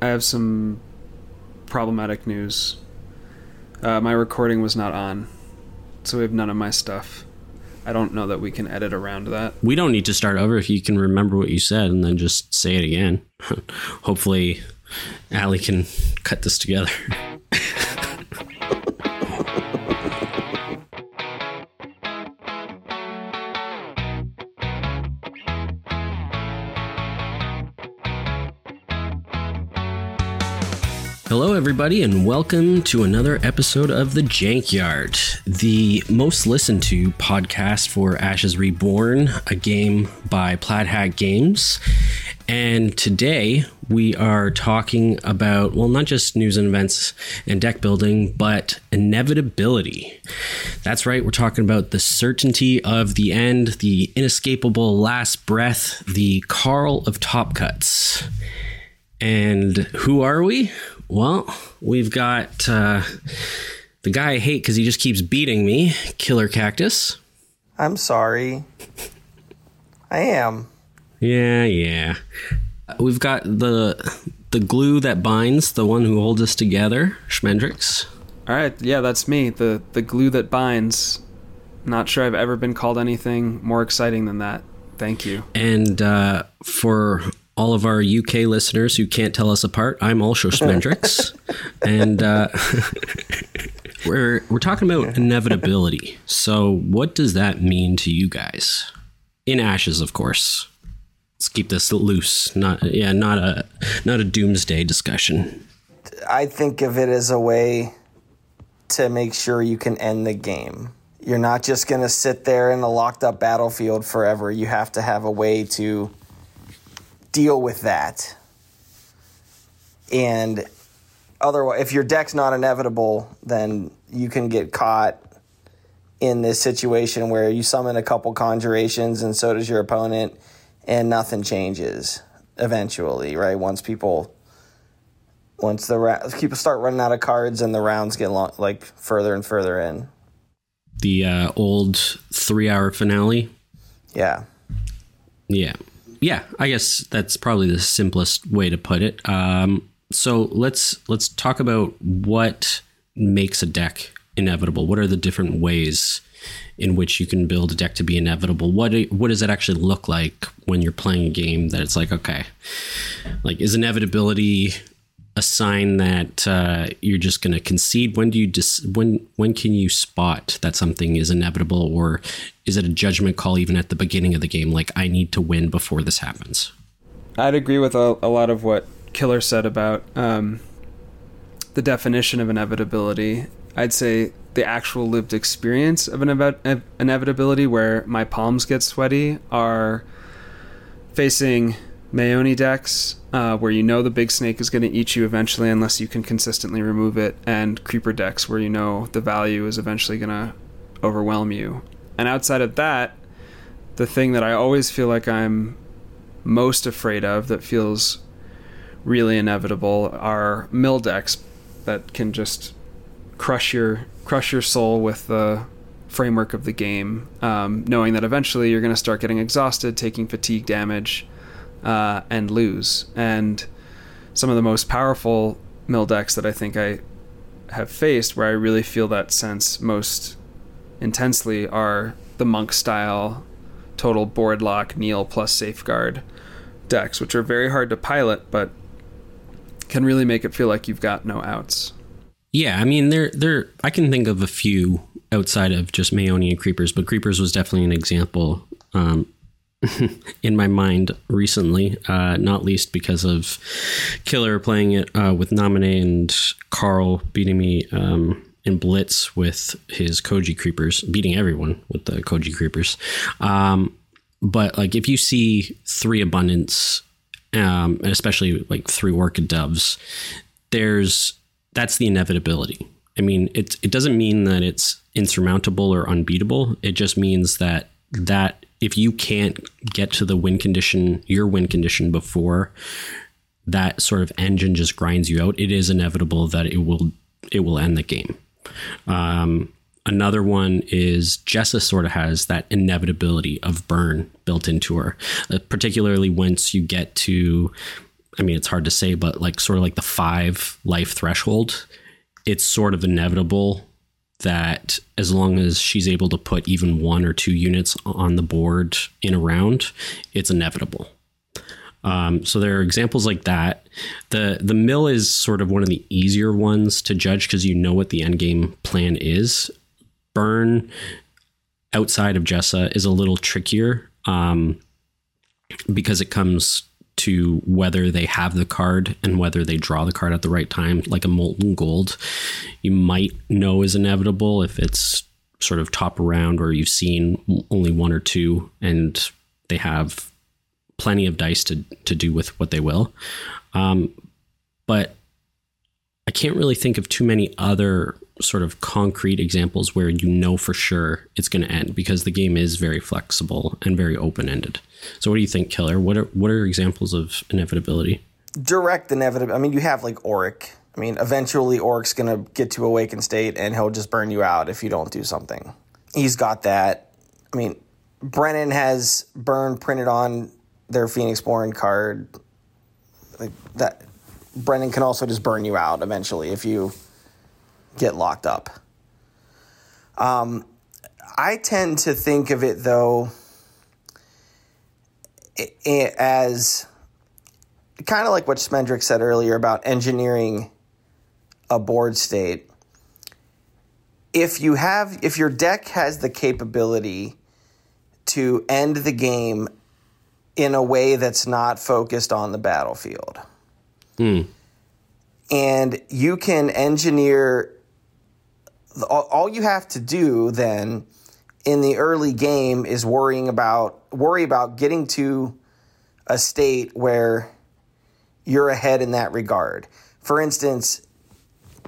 I have some problematic news. Uh, my recording was not on, so we have none of my stuff. I don't know that we can edit around that. We don't need to start over if you can remember what you said and then just say it again. Hopefully, Allie can cut this together. Hello, everybody, and welcome to another episode of The Jankyard, the most listened to podcast for Ashes Reborn, a game by Plaid Hat Games. And today we are talking about, well, not just news and events and deck building, but inevitability. That's right, we're talking about the certainty of the end, the inescapable last breath, the Carl of Top Cuts. And who are we? Well, we've got uh, the guy I hate because he just keeps beating me, Killer Cactus. I'm sorry. I am. Yeah, yeah. We've got the the glue that binds, the one who holds us together, Schmendrix. All right, yeah, that's me. The the glue that binds. Not sure I've ever been called anything more exciting than that. Thank you. And uh, for all of our UK listeners who can't tell us apart, I'm also Schmendrix, and uh, we're we're talking about inevitability. So, what does that mean to you guys? In ashes, of course. Let's keep this loose. Not yeah, not a not a doomsday discussion. I think of it as a way to make sure you can end the game. You're not just going to sit there in a locked up battlefield forever. You have to have a way to deal with that. And otherwise, if your deck's not inevitable, then you can get caught in this situation where you summon a couple conjurations and so does your opponent, and nothing changes eventually, right? Once people. Once the ra- people start running out of cards and the rounds get long, like further and further in, The uh, old three-hour finale. yeah. Yeah. Yeah, I guess that's probably the simplest way to put it. Um, so let's let's talk about what makes a deck inevitable. What are the different ways in which you can build a deck to be inevitable? What what does it actually look like when you're playing a game that it's like okay, like is inevitability a sign that uh, you're just going to concede? When do you dis- when when can you spot that something is inevitable, or is it a judgment call even at the beginning of the game? Like I need to win before this happens. I'd agree with a, a lot of what Killer said about um, the definition of inevitability. I'd say the actual lived experience of an inevit- inevitability, where my palms get sweaty, are facing Maeoni decks, uh, where you know the big snake is going to eat you eventually unless you can consistently remove it, and creeper decks, where you know the value is eventually going to overwhelm you. And outside of that, the thing that I always feel like I'm most afraid of that feels really inevitable are mill decks that can just crush your crush your soul with the framework of the game, um, knowing that eventually you're going to start getting exhausted, taking fatigue damage, uh, and lose. And some of the most powerful mill decks that I think I have faced, where I really feel that sense most intensely, are the monk style total board lock kneel plus safeguard decks, which are very hard to pilot, but can really make it feel like you've got no outs. Yeah, I mean, there, there. I can think of a few outside of just Maeoni and Creepers, but Creepers was definitely an example um, in my mind recently. Uh, not least because of Killer playing it uh, with Namine and Carl beating me um, in Blitz with his Koji Creepers, beating everyone with the Koji Creepers. Um, but like, if you see three abundance, um, and especially like three Orchid Doves, there's that's the inevitability. I mean, it it doesn't mean that it's insurmountable or unbeatable. It just means that that if you can't get to the win condition, your win condition before that sort of engine just grinds you out, it is inevitable that it will it will end the game. Um, another one is Jessa sort of has that inevitability of burn built into her, uh, particularly once you get to I mean, it's hard to say, but like sort of like the five life threshold, it's sort of inevitable that as long as she's able to put even one or two units on the board in a round, it's inevitable. Um, so there are examples like that. The the mill is sort of one of the easier ones to judge because you know what the end game plan is. Burn outside of Jessa is a little trickier um, because it comes to whether they have the card and whether they draw the card at the right time, like a molten gold. You might know is inevitable if it's sort of top around or you've seen only one or two and they have plenty of dice to to do with what they will. Um, but I can't really think of too many other sort of concrete examples where you know for sure it's going to end because the game is very flexible and very open ended. So, what do you think, Killer? What are what are examples of inevitability? Direct inevitability. I mean, you have like Auric. I mean, eventually Auric's going to get to awakened state and he'll just burn you out if you don't do something. He's got that. I mean, Brennan has burn printed on their Phoenixborn card. Like that, Brennan can also just burn you out eventually if you get locked up. Um, I tend to think of it though as kind of like what Smendrick said earlier about engineering a board state. If you have, if your deck has the capability to end the game in a way that's not focused on the battlefield. Hmm. And you can engineer, all you have to do then in the early game is worrying about worry about getting to a state where you're ahead in that regard. For instance,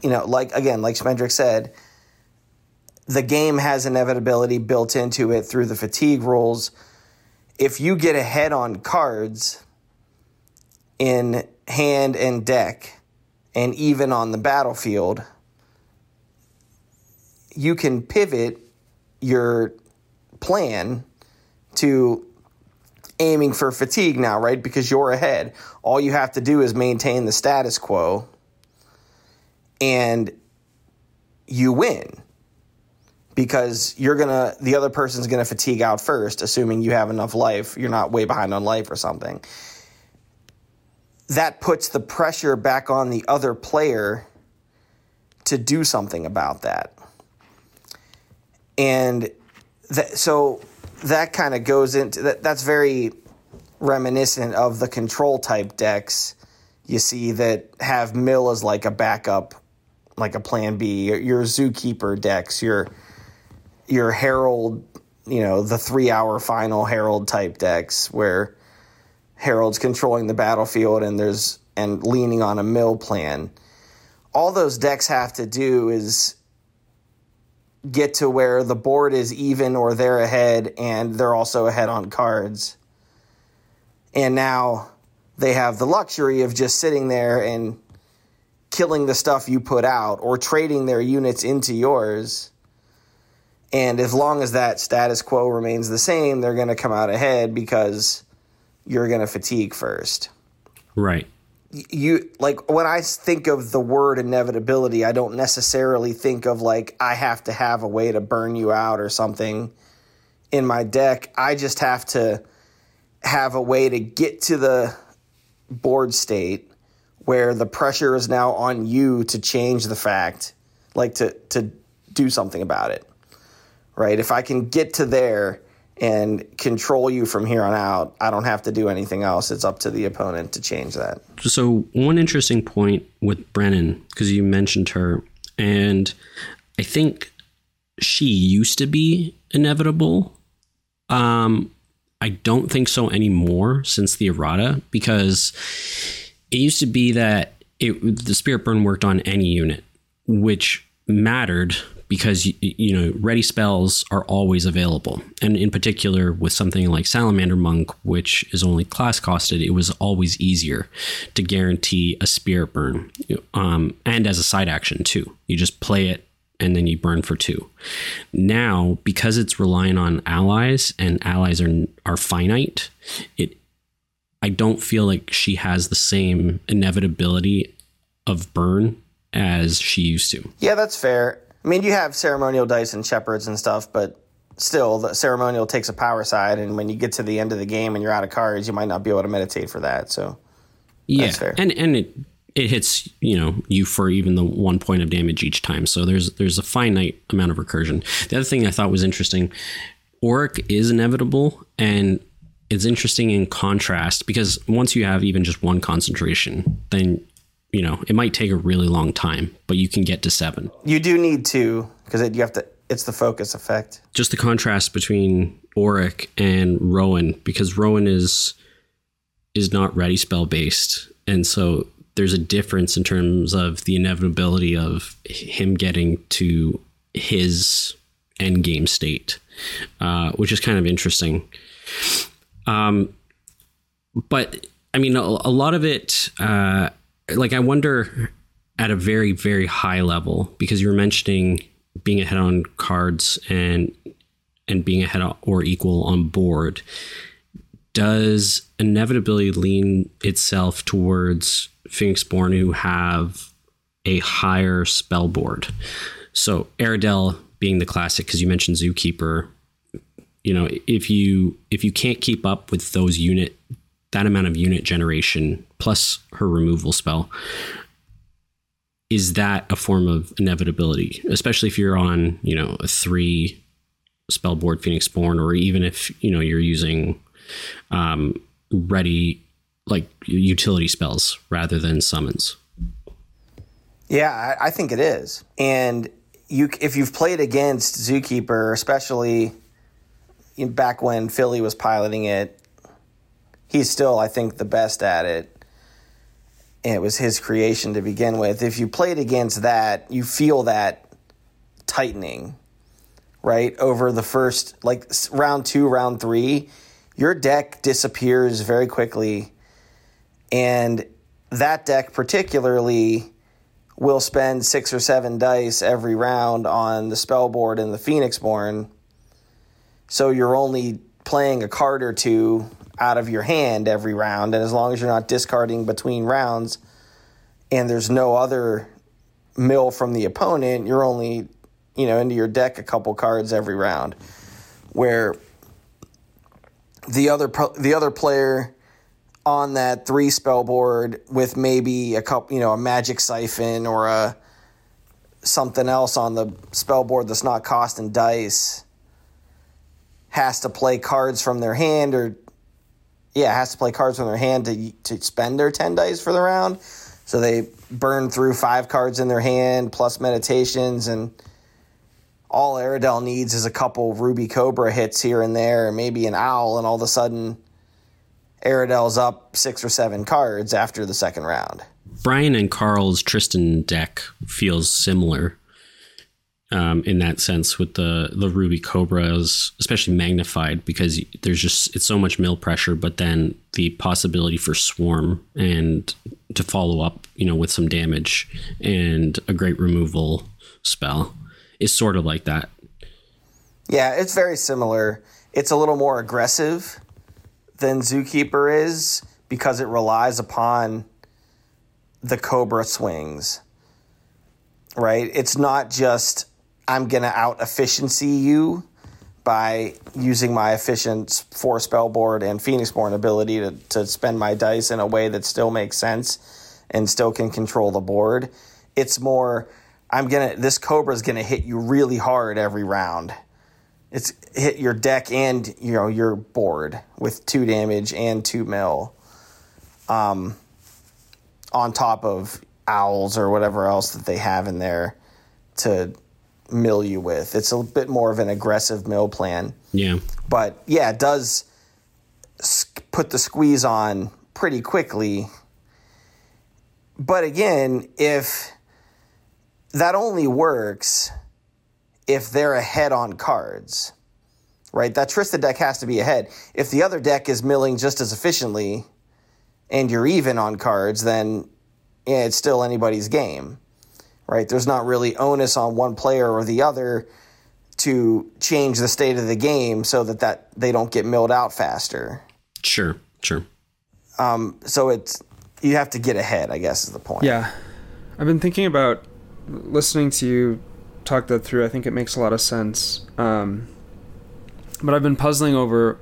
you know, like again, like Smendrick said, the game has inevitability built into it through the fatigue rules if you get ahead on cards in hand and deck, and even on the battlefield, you can pivot your plan to aiming for fatigue now, right? Because you're ahead. All you have to do is maintain the status quo and you win because you're gonna the other person's gonna fatigue out first, assuming you have enough life. You're not way behind on life or something. That puts the pressure back on the other player to do something about that. And that, so that kind of goes into that. That's very reminiscent of the control type decks you see that have mill as like a backup, like a plan B. Your, your zookeeper decks, your your Harold, you know, the three hour final Harold type decks where Harold's controlling the battlefield and there's and leaning on a mill plan. All those decks have to do is get to where the board is even or they're ahead and they're also ahead on cards. And now they have the luxury of just sitting there and killing the stuff you put out or trading their units into yours and as long as that status quo remains the same, they're going to come out ahead because you're going to fatigue first. Right. You like when I think of the word inevitability, I don't necessarily think of like I have to have a way to burn you out or something in my deck. I just have to have a way to get to the board state where the pressure is now on you to change the fact, like to to do something about it right? If I can get to there and control you from here on out, I don't have to do anything else. It's up to the opponent to change that. So, one interesting point with Brennan, because you mentioned her, and I think she used to be inevitable. Um, I don't think so anymore since the errata, because it used to be that it, the Spirit Burn worked on any unit, which mattered because you know ready spells are always available and in particular with something like salamander monk which is only class costed it was always easier to guarantee a spirit burn um, and as a side action too you just play it and then you burn for two now because it's relying on allies and allies are are finite it I don't feel like she has the same inevitability of burn as she used to. Yeah, that's fair. I mean, you have ceremonial dice and shepherds and stuff, but still, the ceremonial takes a power side, and when you get to the end of the game and you're out of cards, you might not be able to meditate for that. So, yeah, That's fair. and and it it hits you know you for even the one point of damage each time. So there's there's a finite amount of recursion. The other thing I thought was interesting, Auric is inevitable, and it's interesting in contrast because once you have even just one concentration, then you know it might take a really long time, but you can get to seven. you do need two because you have to. It's the focus effect. just the contrast between Auric and Rowan because Rowan is is not ready spell based, and so there's a difference in terms of the inevitability of him getting to his end game state, uh, which is kind of interesting. Um, but I mean, a, a lot of it, uh, like I wonder at a very very high level because you were mentioning being ahead on cards and and being ahead or equal on board does inevitability lean itself towards Phoenixborn who have a higher spell board? So Aradel being the classic, because you mentioned Zookeeper, you know, if you if you can't keep up with those unit that amount of unit generation plus her removal spell, is that a form of inevitability? Especially if you're on, you know, a three spell board Phoenix Born, or even if you know you're using um, ready like utility spells rather than summons. Yeah, I, I think it is. And you, if you've played against Zookeeper, especially back when Philly was piloting it, he's still, I think, the best at it. And it was his creation to begin with. If you played against that, you feel that tightening, right? Over the first, like round two, round three, your deck disappears very quickly. And that deck, particularly, will spend six or seven dice every round on the spell board and the Phoenixborn. So you're only playing a card or two out of your hand every round. And as long as you're not discarding between rounds and there's no other mill from the opponent, you're only, you know, into your deck a couple cards every round. Where the other pro- the other player on that three spell board with maybe a couple, you know, a magic siphon or a something else on the spell board that's not costing dice has to play cards from their hand or yeah, has to play cards from their hand to to spend their 10 dice for the round. So they burn through five cards in their hand plus meditations and all Aradel needs is a couple Ruby Cobra hits here and there, and maybe an owl, and all of a sudden Aradel's up six or seven cards after the second round. Brian and Carl's Tristan deck feels similar um, in that sense with the the Ruby Cobras, especially magnified because there's just it's so much mill pressure, but then the possibility for swarm and to follow up, you know, with some damage and a great removal spell is sort of like that. Yeah, it's very similar. It's a little more aggressive than Zookeeper is because it relies upon the Cobra swings. Right? It's not just I'm going to out efficiency you by using my efficient four spell board and Phoenixborn ability to, to spend my dice in a way that still makes sense and still can control the board. It's more I'm gonna this Cobra's gonna hit you really hard every round. It's hit your deck and you know your board with two damage and two mil. Um, on top of owls or whatever else that they have in there to mill you with. It's a bit more of an aggressive mill plan. Yeah. But yeah, it does put the squeeze on pretty quickly. But again, if that only works if they're ahead on cards, right? That Tristan deck has to be ahead. If the other deck is milling just as efficiently and you're even on cards, then yeah, it's still anybody's game, right? There's not really onus on one player or the other to change the state of the game so that, that they don't get milled out faster. Sure. Sure. Um, so it's you have to get ahead. I guess is the point. Yeah, I've been thinking about listening to you talk that through. I think it makes a lot of sense. Um, but I've been puzzling over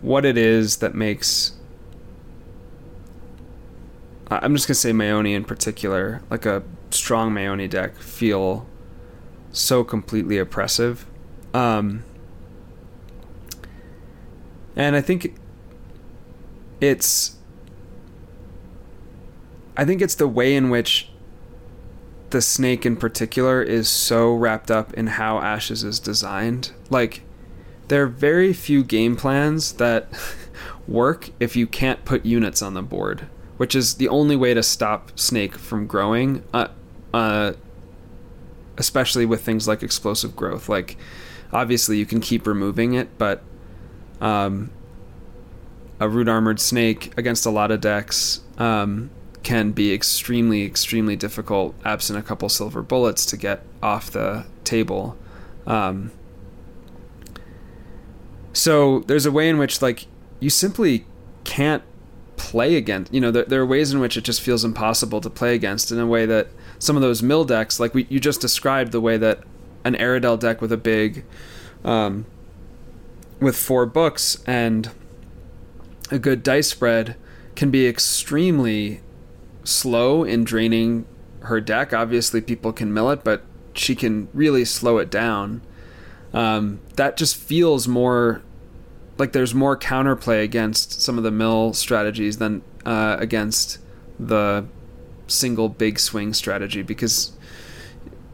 what it is that makes. I'm just gonna say Maeoni in particular, like a strong Maeoni deck, feel so completely oppressive. Um, and I think it's I think it's the way in which the snake in particular is so wrapped up in how Ashes is designed. Like there are very few game plans that work if you can't put units on the board, which is the only way to stop snake from growing. Uh, uh, especially with things like explosive growth. Like obviously you can keep removing it, but um, a root armored snake against a lot of decks um, can be extremely, extremely difficult, absent a couple silver bullets, to get off the table. Um, so there's a way in which, like, you simply can't play against. You know, there, there are ways in which it just feels impossible to play against in a way that some of those mill decks, like we you just described, the way that an Aradel deck with a big, um, with four books and a good dice spread can be extremely slow in draining her deck. Obviously, people can mill it, but she can really slow it down. Um, that just feels more like there's more counterplay against some of the mill strategies than uh, against the single big swing strategy because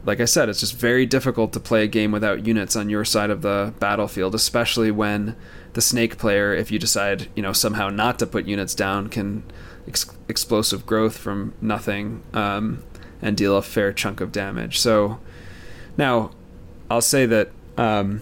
like I said, it's just very difficult to play a game without units on your side of the battlefield, especially when the snake player, if you decide, you know, somehow not to put units down, can ex- explosive growth from nothing um, and deal a fair chunk of damage. So now, I'll say that um,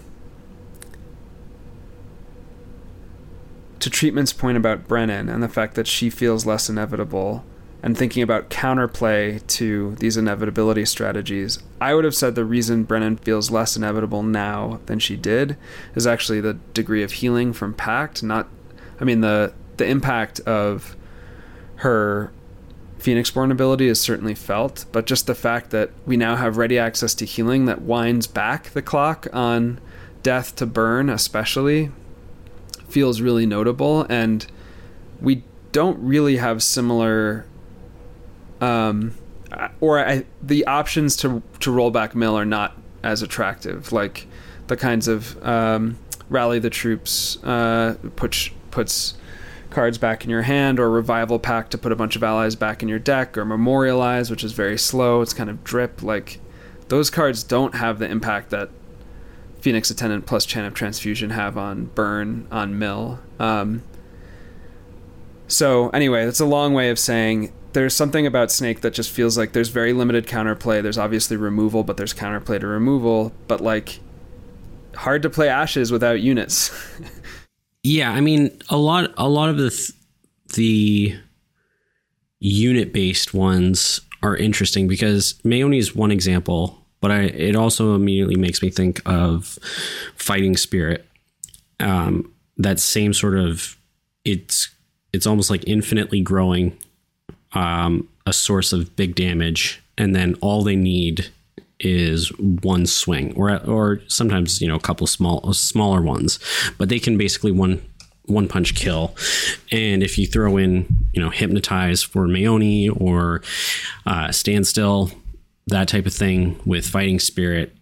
to Treatment's point about Brennan and the fact that she feels less inevitable and thinking about counterplay to these inevitability strategies, I would have said the reason Brennan feels less inevitable now than she did is actually the degree of healing from Pact. Not, I mean the the impact of her Phoenixborn ability is certainly felt, but just the fact that we now have ready access to healing that winds back the clock on death to burn, especially, feels really notable. And we don't really have similar, um, or I, the options to to roll back mill are not as attractive. Like the kinds of um, rally the troops, uh, puts puts cards back in your hand, or Revival pack to put a bunch of allies back in your deck, or Memorialize, which is very slow. It's kind of drip. Like those cards don't have the impact that Phoenix Attendant plus Chant of Transfusion have on Burn on Mill. Um, so anyway, that's a long way of saying there's something about Snake that just feels like there's very limited counterplay. There's obviously removal, but there's counterplay to removal. But like hard to play Ashes without units. Yeah, I mean a lot a lot of the th- the unit based ones are interesting because Maeoni is one example, but I it also immediately makes me think of Fighting Spirit. Um, that same sort of it's it's almost like infinitely growing um, a source of big damage, and then all they need is one swing or or sometimes you know a couple small smaller ones. But they can basically one one punch kill. And if you throw in you know hypnotize for Maeoni or uh, standstill that type of thing with fighting spirit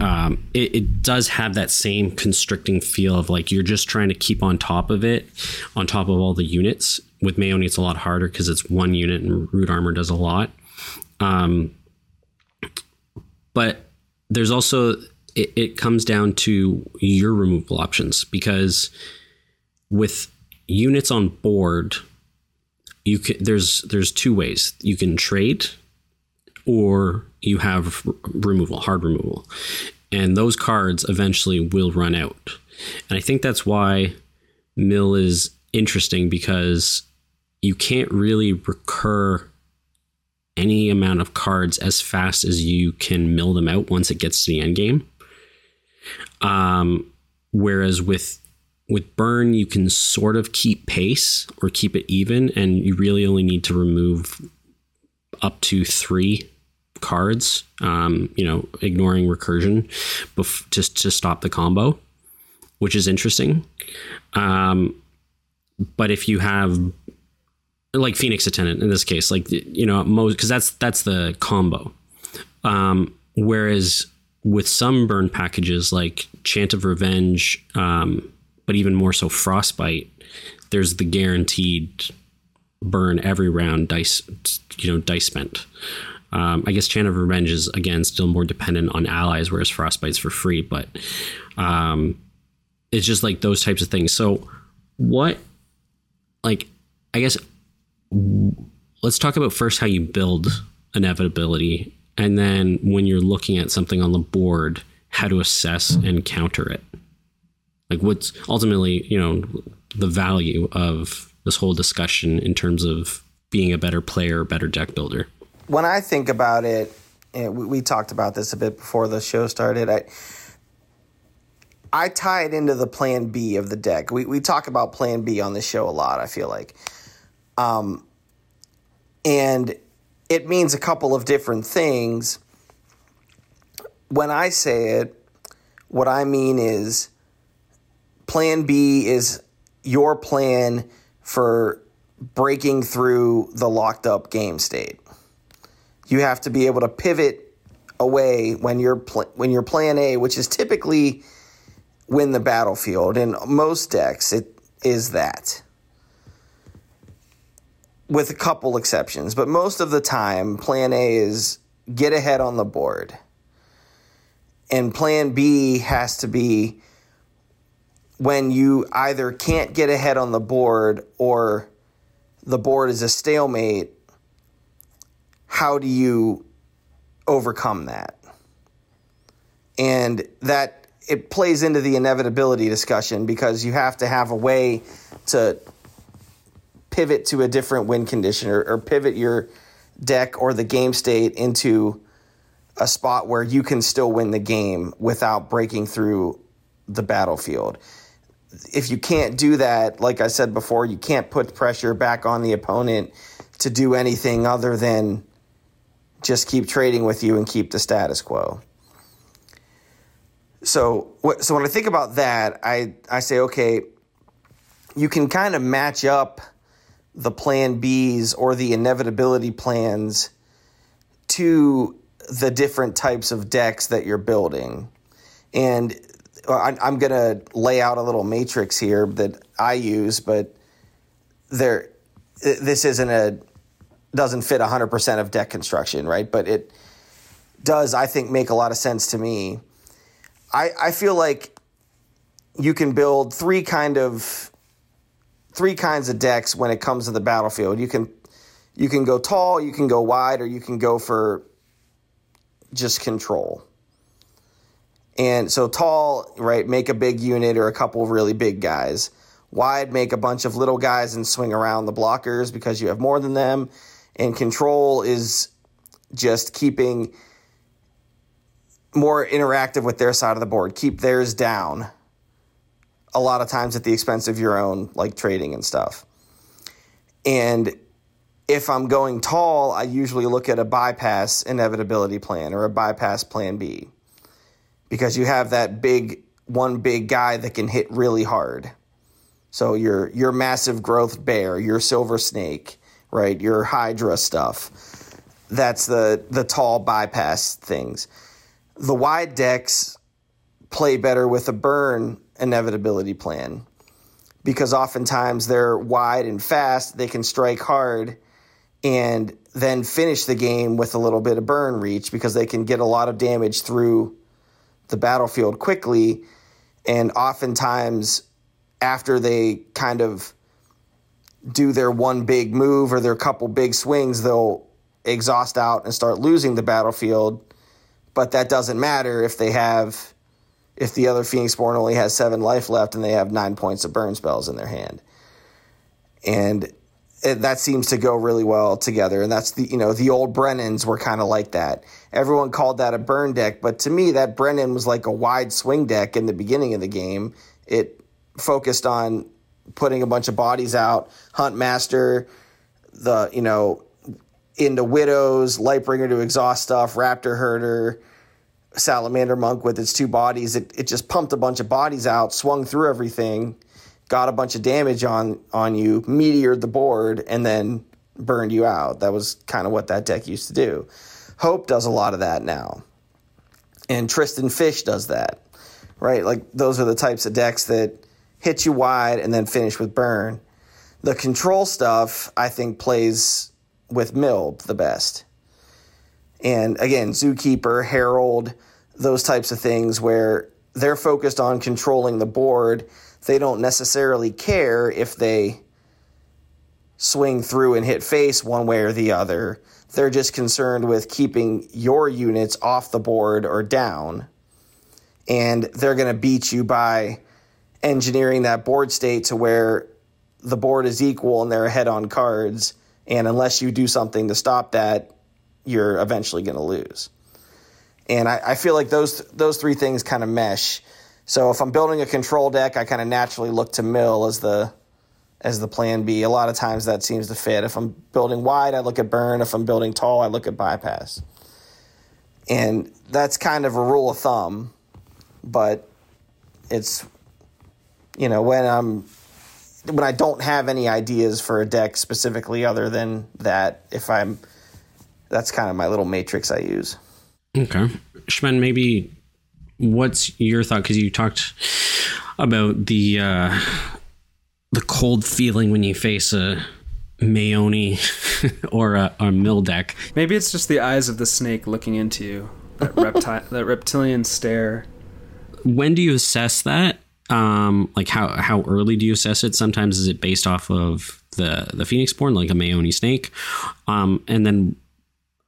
um, it, it, does have that same constricting feel of like you're just trying to keep on top of it on top of all the units. With Maeoni it's a lot harder because it's one unit and root armor does a lot. Um, but there's also it, it comes down to your removal options because with units on board you can there's there's two ways. You can trade or you have removal hard removal and those cards eventually will run out and i think that's why mill is interesting because you can't really recur any amount of cards as fast as you can mill them out once it gets to the end game. Um, whereas with with burn you can sort of keep pace or keep it even and you really only need to remove up to three cards um, you know ignoring recursion bef- just to stop the combo which is interesting. Um, but if you have like phoenix attendant in this case like you know most because that's that's the combo. Um, whereas with some burn packages like chant of revenge um, but even more so frostbite there's the guaranteed burn every round dice you know dice spent um, i guess chant of revenge is again still more dependent on allies whereas frostbite's for free but um, it's just like those types of things. So what like i guess let's talk about first how you build inevitability and then when you're looking at something on the board how to assess and counter it. Like what's ultimately you know the value of this whole discussion in terms of being a better player better deck builder when i think about it and we, we talked about this a bit before the show started i I tie it into the plan B of the deck. We, we talk about plan B on the show a lot, I feel like. Um, and it means a couple of different things. When I say it, what I mean is plan B is your plan for breaking through the locked up game state. You have to be able to pivot away when you're pl- when you're plan A, which is typically win the battlefield. In most decks, it is that. With a couple exceptions, but most of the time, plan A is get ahead on the board. And plan B has to be when you either can't get ahead on the board or the board is a stalemate. How do you overcome that? And that it plays into the inevitability discussion because you have to have a way to pivot to a different win condition or, or, pivot your deck or the game state into a spot where you can still win the game without breaking through the battlefield. If you can't do that, like I said before, you can't put pressure back on the opponent to do anything other than just keep trading with you and keep the status quo. So, so when I think about that, I, I say, okay, you can kind of match up the plan Bs or the inevitability plans to the different types of decks that you're building. And uh, I'm going to lay out a little matrix here that I use, but there, this isn't a, doesn't fit 100% of deck construction, right? But it does, I think, make a lot of sense to me I, I feel like you can build three kind of three kinds of decks when it comes to the battlefield. You can you can go tall, you can go wide, or you can go for just control. And so tall, right, make a big unit or a couple really big guys. Wide, make a bunch of little guys and swing around the blockers because you have more than them. And control is just keeping more interactive with their side of the board. Keep theirs down. A lot of times at the expense of your own, like trading and stuff. And if I'm going tall, I usually look at a bypass inevitability plan or a bypass plan B because you have that big one big guy that can hit really hard. So your your massive growth bear, your silver snake, right? Your hydra stuff. That's the the tall bypass things the wide decks play better with a burn inevitability plan because oftentimes they're wide and fast, they can strike hard and then finish the game with a little bit of burn reach because they can get a lot of damage through the battlefield quickly and oftentimes after they kind of do their one big move or their couple big swings they'll exhaust out and start losing the battlefield but that doesn't matter if they have if the other Phoenixborn only has seven life left and they have nine points of burn spells in their hand. And it, that seems to go really well together. And that's the, you know, the old Brennans were kind of like that. Everyone called that a burn deck, but to me, that Brennan was like a wide swing deck in the beginning of the game. It focused on putting a bunch of bodies out. Huntmaster, the you know, into widows, Lightbringer to exhaust stuff, Raptor Herder, Salamander Monk with its two bodies. It it just pumped a bunch of bodies out, swung through everything, got a bunch of damage on on you, meteored the board, and then burned you out. That was kind of what that deck used to do. Hope does a lot of that now. And Tristan Fish does that. Right? Like those are the types of decks that hit you wide and then finish with burn. The control stuff I think plays with Mill the best. And again, Zookeeper, Harold, those types of things where they're focused on controlling the board. They don't necessarily care if they swing through and hit face one way or the other. They're just concerned with keeping your units off the board or down. And they're going to beat you by engineering that board state to where the board is equal and they're ahead on cards. And unless you do something to stop that, you're eventually going to lose. And I, I, feel like those those three things kind of mesh. So if I'm building a control deck, I kind of naturally look to mill as the as the plan B. A lot of times that seems to fit. If I'm building wide, I look at burn. If I'm building tall, I look at bypass. And that's kind of a rule of thumb, but it's you know when I'm when I don't have any ideas for a deck specifically other than that, if I'm that's kind of my little matrix I use. Okay. Shmen, maybe what's your thought? Because you talked about the uh, the cold feeling when you face a Maeoni or a, a mill deck. Maybe it's just the eyes of the snake looking into you. That reptile, that reptilian stare. When do you assess that? Um, like how how early do you assess it? Sometimes is it based off of the the phoenix born, like a Maeoni snake, um, and then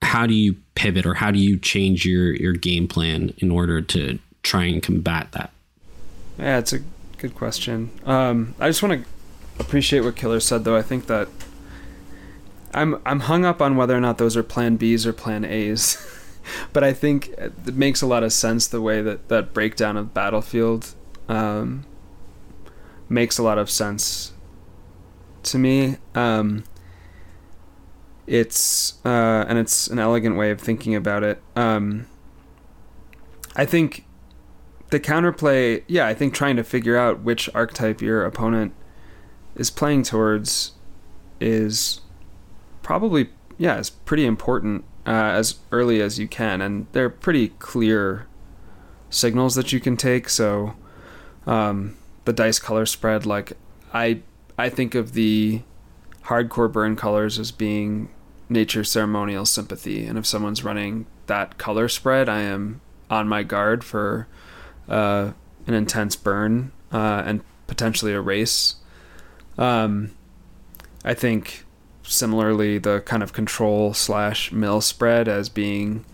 how do you pivot or how do you change your your game plan in order to try and combat that? Yeah, it's a good question. Um, I just want to appreciate what Killer said, though. I think that I'm I'm hung up on whether or not those are Plan Bs or Plan As, but I think it makes a lot of sense the way that that breakdown of Battlefield um, makes a lot of sense to me. Um, it's uh, and it's an elegant way of thinking about it. Um, I think the counterplay, yeah, I think trying to figure out which archetype your opponent is playing towards is probably yeah, is pretty important uh, as early as you can, and they're pretty clear signals that you can take. So um, the dice color spread, like I I think of the hardcore burn colors as being nature ceremonial sympathy. And if someone's running that color spread, I am on my guard for uh, an intense burn uh, and potentially a race. Um, I think similarly, the kind of control slash mill spread as being,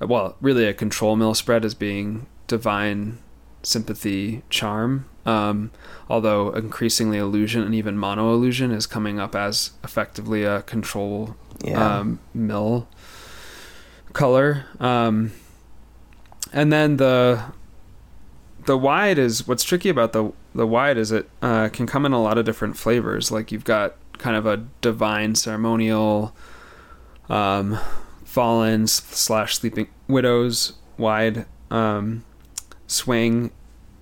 well, really a control mill spread as being divine sympathy charm. Um, although increasingly illusion and even mono illusion is coming up as effectively a control yeah. um, mill color. Um, and then the the wide is what's tricky about the the wide is it uh, can come in a lot of different flavors. Like you've got kind of a divine ceremonial, um, fallen slash sleeping widows wide um, swing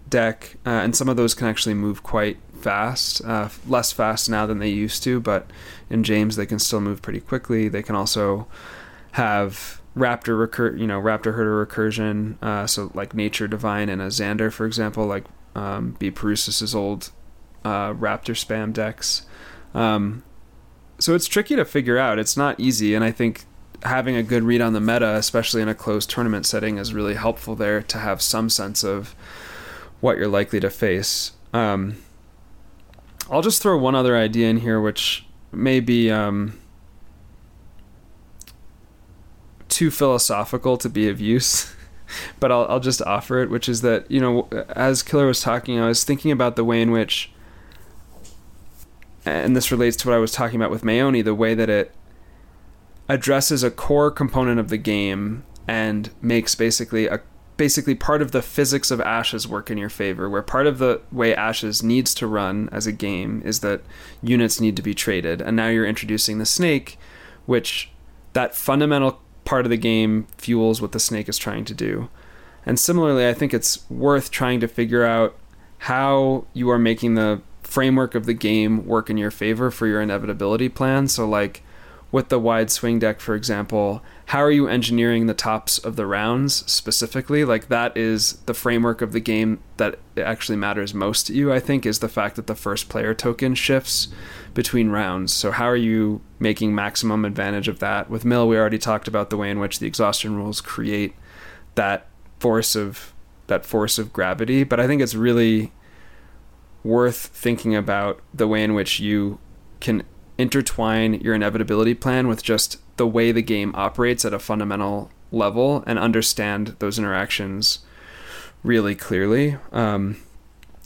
deck, uh, and some of those can actually move quite fast, uh, less fast now than they used to, but in James they can still move pretty quickly. They can also have Raptor recur, you know, Raptor Herder recursion, uh, so like Nature Divine and a Xander, for example, like um, B. Perusis's old uh, Raptor spam decks. Um, so it's tricky to figure out. It's not easy, and I think having a good read on the meta, especially in a closed tournament setting, is really helpful there to have some sense of what you're likely to face. Um, I'll just throw one other idea in here, which may be um, too philosophical to be of use, but I'll, I'll just offer it, which is that, you know, as Killer was talking, I was thinking about the way in which, and this relates to what I was talking about with Maeoni, the way that it addresses a core component of the game and makes basically a basically part of the physics of ashes work in your favor where part of the way ashes needs to run as a game is that units need to be traded. And now you're introducing the snake which that fundamental part of the game fuels what the snake is trying to do. And similarly i think it's worth trying to figure out how you are making the framework of the game work in your favor for your inevitability plan. So like with the wide swing deck, for example, how are you engineering the tops of the rounds specifically? Like that is the framework of the game that actually matters most to you, I think, is the fact that the first player token shifts between rounds. So how are you making maximum advantage of that? With Mill, we already talked about the way in which the exhaustion rules create that force of that force of gravity, but I think it's really worth thinking about the way in which you can intertwine your inevitability plan with just the way the game operates at a fundamental level and understand those interactions really clearly um,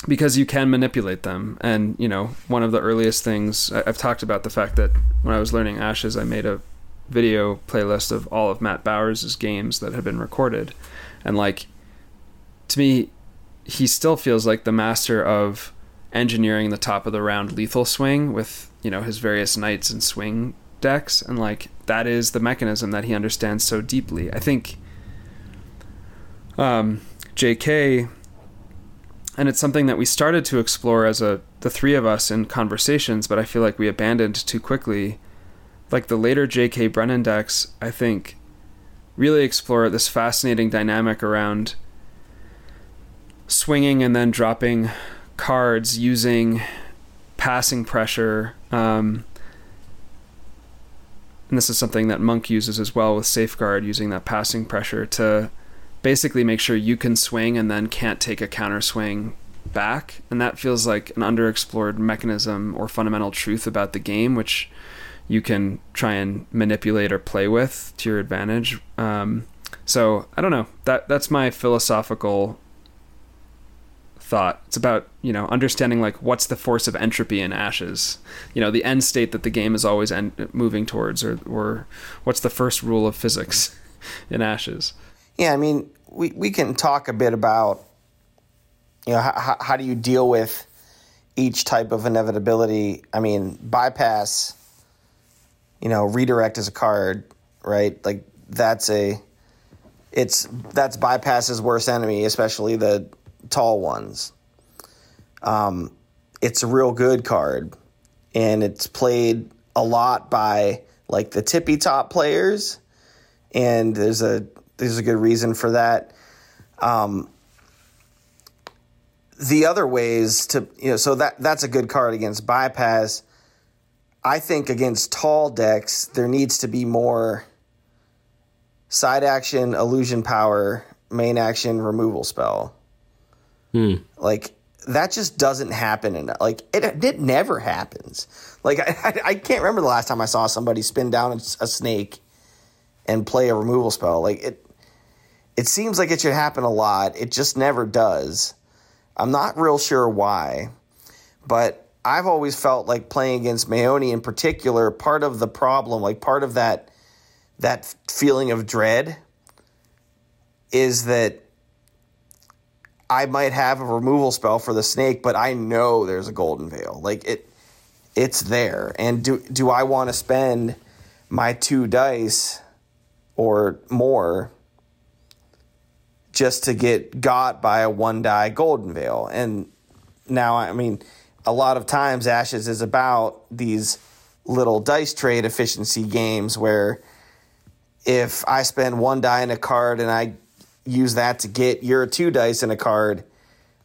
because you can manipulate them. And you know one of the earliest things i've talked about the fact that when i was learning ashes i made a video playlist of all of matt bowers' games that had been recorded. And like to me he still feels like the master of engineering the top of the round lethal swing with you know his various knights and swing decks and like that is the mechanism that he understands so deeply. I think um, jk and it's something that we started to explore as a the three of us in conversations but i feel like we abandoned too quickly. Like the later jk Brennen decks i think really explore this fascinating dynamic around swinging and then dropping cards using passing pressure. Um, and this is something that Monk uses as well with Safeguard, using that passing pressure to basically make sure you can swing and then can't take a counter swing back. And that feels like an underexplored mechanism or fundamental truth about the game, which you can try and manipulate or play with to your advantage. Um, so I don't know. That that's my philosophical thought. It's about you know understanding like what's the force of entropy in ashes. You know the end state that the game is always en- moving towards, or or what's the first rule of physics in ashes. Yeah, I mean we we can talk a bit about you know how, how do you deal with each type of inevitability. I mean bypass. You know redirect is a card, right? Like that's a it's that's bypass's worst enemy, especially the tall ones. Um, it's a real good card, and it's played a lot by like the tippy top players, and there's a there's a good reason for that. Um, the other ways to you know so that that's a good card against bypass. I think against tall decks there needs to be more side action, illusion power, main action, removal spell. Hmm. Like that just doesn't happen and like it, it never happens. Like I, I can't remember the last time i saw somebody spin down a, snake and play a removal spell. Like it it seems like it should happen a lot. It just never does. I'm not real sure why but i've always felt like playing against Maeoni in particular part of the problem like part of that that feeling of dread is that I might have a removal spell for the snake, but I know there's a golden veil. Like it it's there. And do do I want to spend my two dice or more just to get got by a one die golden veil? And now I mean a lot of times Ashes is about these little dice trade efficiency games where if I spend one die in a card and I use that to get your two dice in a card.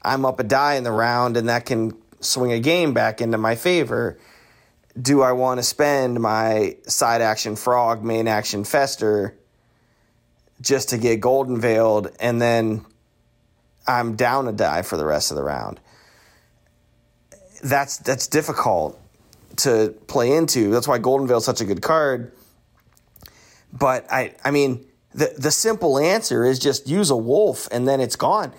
I'm up a die in the round, and that can swing a game back into my favor. Do I want to spend my side action frog, main action fester just to get golden veiled, and then I'm down a die for the rest of the round? That's that's difficult to play into. That's why Golden Veil is such a good card. But I I mean the the simple answer is just use a wolf and then it's gone.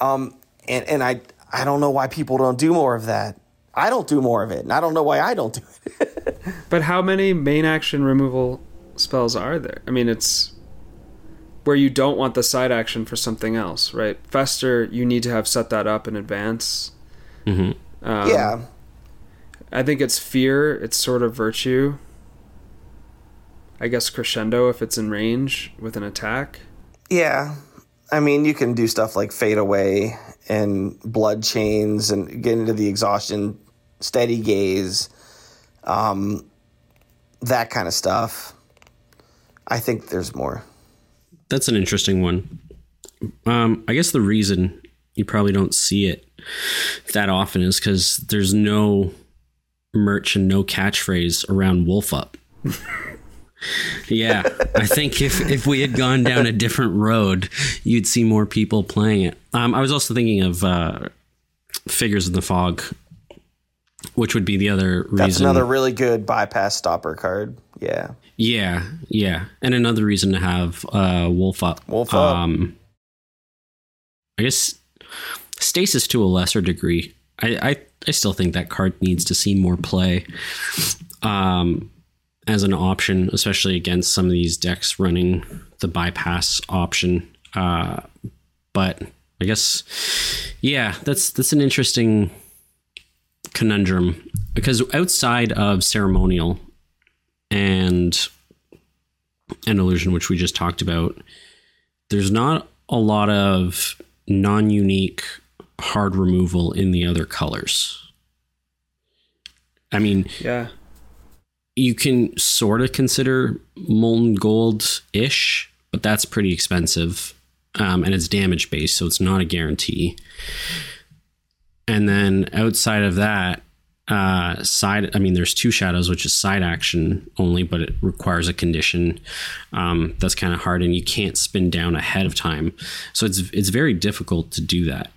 Um, and and I I don't know why people don't do more of that. I don't do more of it, and I don't know why I don't do it. but how many main action removal spells are there? I mean, it's where you don't want the side action for something else, right? Fester, you need to have set that up in advance. hmm Um, yeah. I think it's fear. It's sort of virtue. I guess crescendo if it's in range with an attack. Yeah. I mean, you can do stuff like fade away and blood chains and get into the exhaustion, steady gaze, um, that kind of stuff. I think there's more. That's an interesting one. Um, I guess the reason you probably don't see it that often is because there's no merch and no catchphrase around Wolf Up. yeah, I think if, if we had gone down a different road, you'd see more people playing it. Um, I was also thinking of uh, Figures in the Fog, which would be the other reason. That's another really good bypass stopper card. Yeah. Yeah, yeah, and another reason to have uh, Wolf Up. Wolf Up. Um, I guess Stasis to a lesser degree. I, I I still think that card needs to see more play um, as an option, especially against some of these decks running the bypass option. Uh, but I guess, yeah, that's that's an interesting conundrum because outside of ceremonial and an illusion, which we just talked about, there's not a lot of non-unique hard removal in the other colors. I mean, Yeah. You can sort of consider molten gold ish, but that's pretty expensive. Um, and it's damage based, so it's not a guarantee. And then outside of that, uh, side, I mean, there's two shadows, which is side action only, but it requires a condition. Um, that's kind of hard, and you can't spin down ahead of time. So it's it's very difficult to do that.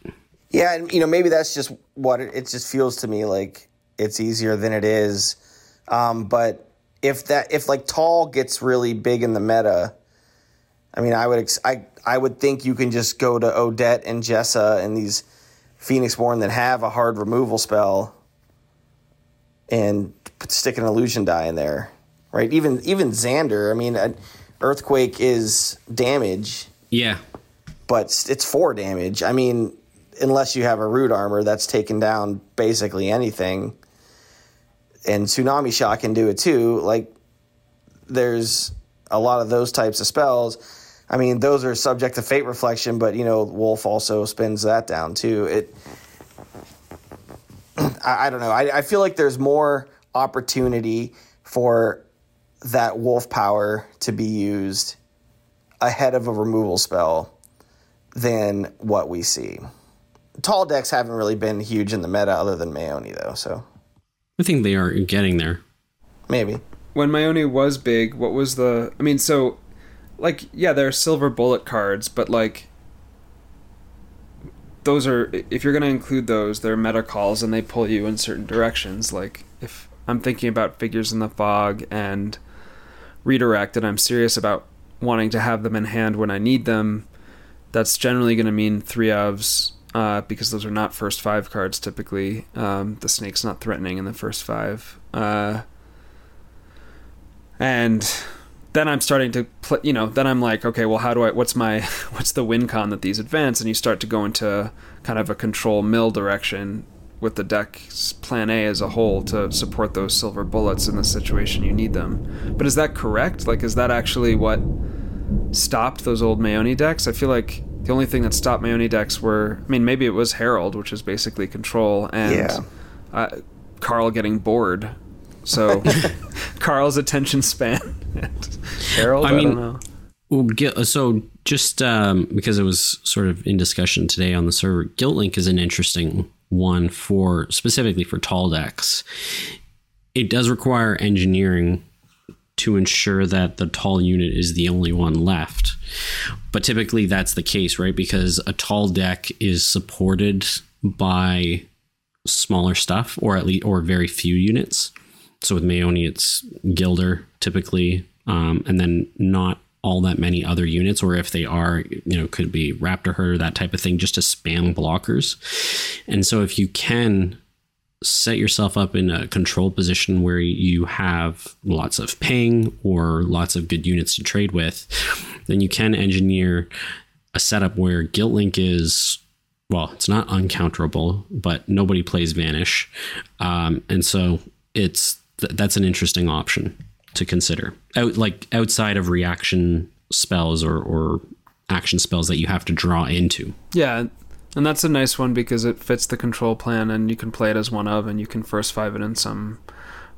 Yeah, and you know maybe that's just what it, it just feels to me like it's easier than it is. Um, but if that if like tall gets really big in the meta, I mean I would ex- I I would think you can just go to Odette and Jessa and these Phoenixborn that have a hard removal spell and put, stick an illusion die in there, right? Even even Xander, I mean, an earthquake is damage Yeah, but it's four damage. I mean, unless you have a root armor that's taken down basically anything, and tsunami shot can do it too. Like, there's a lot of those types of spells. I mean, those are subject to fate reflection, but you know, Wolf also spins that down too. It, I, I don't know. I, I feel like there's more opportunity for that Wolf power to be used ahead of a removal spell than what we see. Tall decks haven't really been huge in the meta other than Maeoni though, so I think they are getting there. maybe. When Ione was big, what was the? I mean, so, like, yeah, there are silver bullet cards, but like, those are if you're going to include those, they're meta calls and they pull you in certain directions. Like, if I'm thinking about figures in the fog and redirect, and I'm serious about wanting to have them in hand when I need them, that's generally going to mean three ofs. Uh, because those are not first five cards typically. Um, the snake's not threatening in the first five. Uh, and then I'm starting to play, you know, then I'm like, okay, well, how do I, what's my, what's the win con that these advance? And you start to go into kind of a control mill direction with the deck's plan A as a whole to support those silver bullets in the situation you need them. But is that correct? Like, is that actually what stopped those old Maeoni decks? I feel like the only thing that stopped Maeoni decks were, I mean, maybe it was Harold, which is basically control, and Yeah. uh, Carl getting bored. So Carl's attention span. and Harold, I, I mean- don't know. Well, so just um, because it was sort of in discussion today on the server, Guilt Link is an interesting one for specifically for tall decks. It does require engineering to ensure that the tall unit is the only one left. But typically that's the case, right? Because a tall deck is supported by smaller stuff or at least or very few units. So with Maeoni, it's Gilder typically, um, and then not all that many other units, or if they are, you know, could be Raptor Herder, that type of thing, just to spam blockers. And so if you can set yourself up in a control position where you have lots of ping or lots of good units to trade with, then you can engineer a setup where Guilt Link is well, it's not uncounterable, but nobody plays Vanish, um, and so it's th- that's an interesting option to consider. Out like outside of reaction spells or or action spells that you have to draw into. Yeah, and that's a nice one because it fits the control plan, and you can play it as one of, and you can first five it in some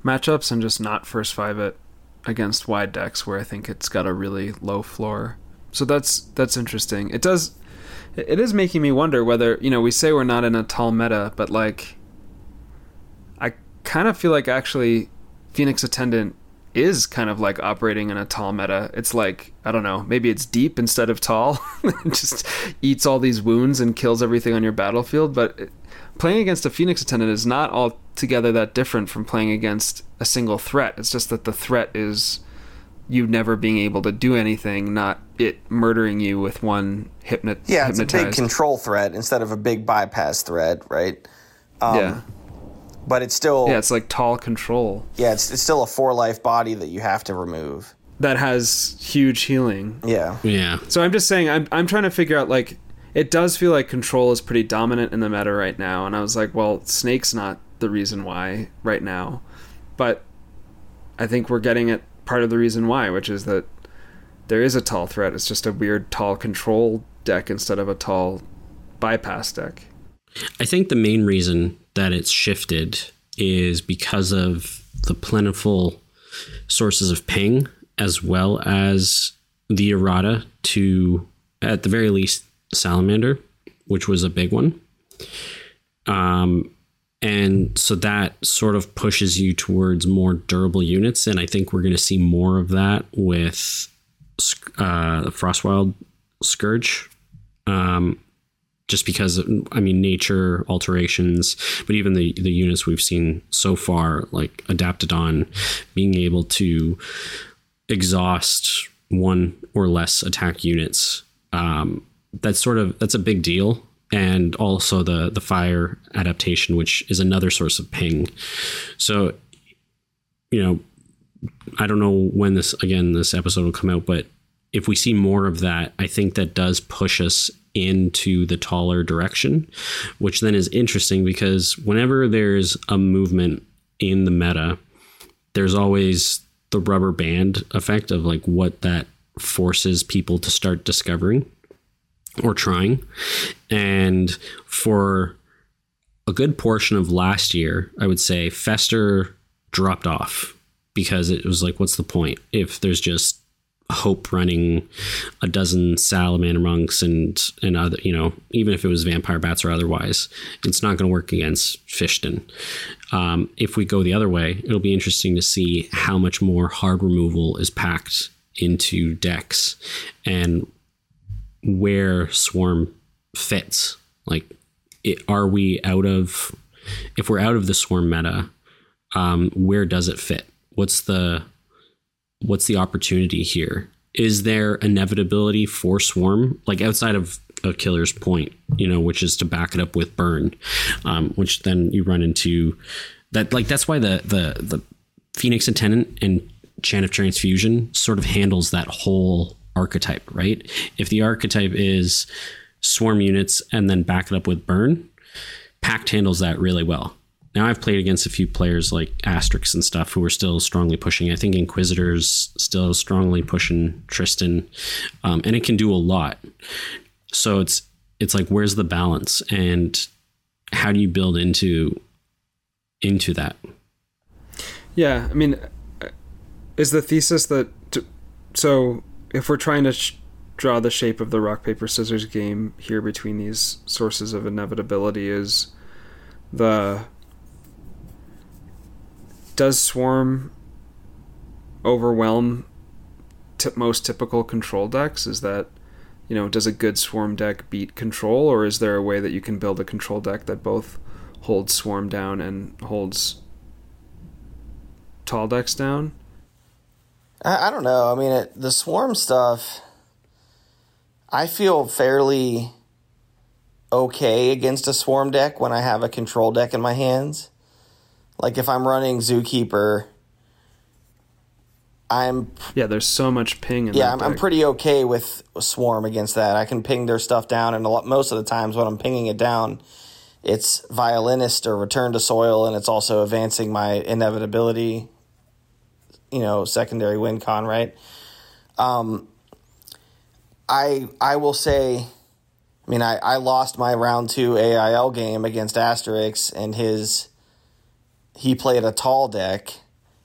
matchups, and just not first five it against wide decks where I think it's got a really low floor. So that's that's interesting. It does it is making me wonder whether you know we say we're not in a tall meta, but like I kind of feel like actually Phoenix Attendant is kind of like operating in a tall meta. It's like I don't know, maybe it's deep instead of tall. it just eats all these wounds and kills everything on your battlefield. But playing against a Phoenix Attendant is not altogether that different from playing against a single threat. It's just that the threat is you never being able to do anything, not it murdering you with one hypnot. Yeah, it's a big control threat instead of a big bypass threat, right? Um, yeah. But it's still yeah, it's like tall control. Yeah, it's it's still a four life body that you have to remove. That has huge healing. Yeah. Yeah. So I'm just saying, I'm I'm trying to figure out like it does feel like control is pretty dominant in the meta right now, and I was like, well, snake's not the reason why right now, but I think we're getting it part of the reason why, which is that there is a tall threat. It's just a weird tall control deck instead of a tall bypass deck. I think the main reason that it's shifted is because of the plentiful sources of ping as well as the errata to at the very least salamander which was a big one um, and so that sort of pushes you towards more durable units. And I think we're going to see more of that with uh, Frostwild Scourge. Um, just because I mean nature alterations, but even the the units we've seen so far, like Adaptodon, being able to exhaust one or less attack units, um, that's sort of that's a big deal and also the the fire adaptation, which is another source of ping. So, you know, I don't know when this again this episode will come out, but if we see more of that, I think that does push us into the taller direction, which then is interesting because whenever there's a movement in the meta, there's always the rubber band effect of like what that forces people to start discovering or trying. And for a good portion of last year, I would say Fester dropped off because it was like, what's the point if there's just hope running a dozen salamander monks and and other you know even if it was vampire bats or otherwise it's not going to work against Fishton. Um, if we go the other way it'll be interesting to see how much more hard removal is packed into decks and where Swarm fits. Like, it, are we out of? If we're out of the Swarm meta, um, where does it fit? What's the what's the opportunity here? Is there inevitability for Swarm, like outside of a killer's point, you know, which is to back it up with burn, um, which then you run into that. Like that's why the the the Phoenix Attendant and Chant of Transfusion sort of handles that whole archetype, right? If the archetype is swarm units and then back it up with burn, Pact handles that really well. Now I've played against a few players like Asterix and stuff who are still strongly pushing. I think Inquisitors still strongly pushing Tristan, um, and it can do a lot. So it's it's like where's the balance and how do you build into into that? Yeah, I mean, is the thesis that so if we're trying to sh- draw the shape of the rock paper scissors game here between these sources of inevitability is the does swarm overwhelm t- most typical control decks is that you know does a good swarm deck beat control or is there a way that you can build a control deck that both holds swarm down and holds tall decks down I, I don't know. I mean, it, the swarm stuff, I feel fairly okay against a swarm deck when I have a control deck in my hands. Like if I'm running Zookeeper, I'm Yeah, there's so much ping in yeah, I'm, I'm pretty okay with Swarm against that. I can ping their stuff down, and a lot most of the times when I'm pinging it down, it's Violinist or Return to Soil, and it's also advancing my inevitability. You know, secondary win con, right? Um, I I will say, I mean, I, I lost my round two AIL game against Asterix, and his he played a tall deck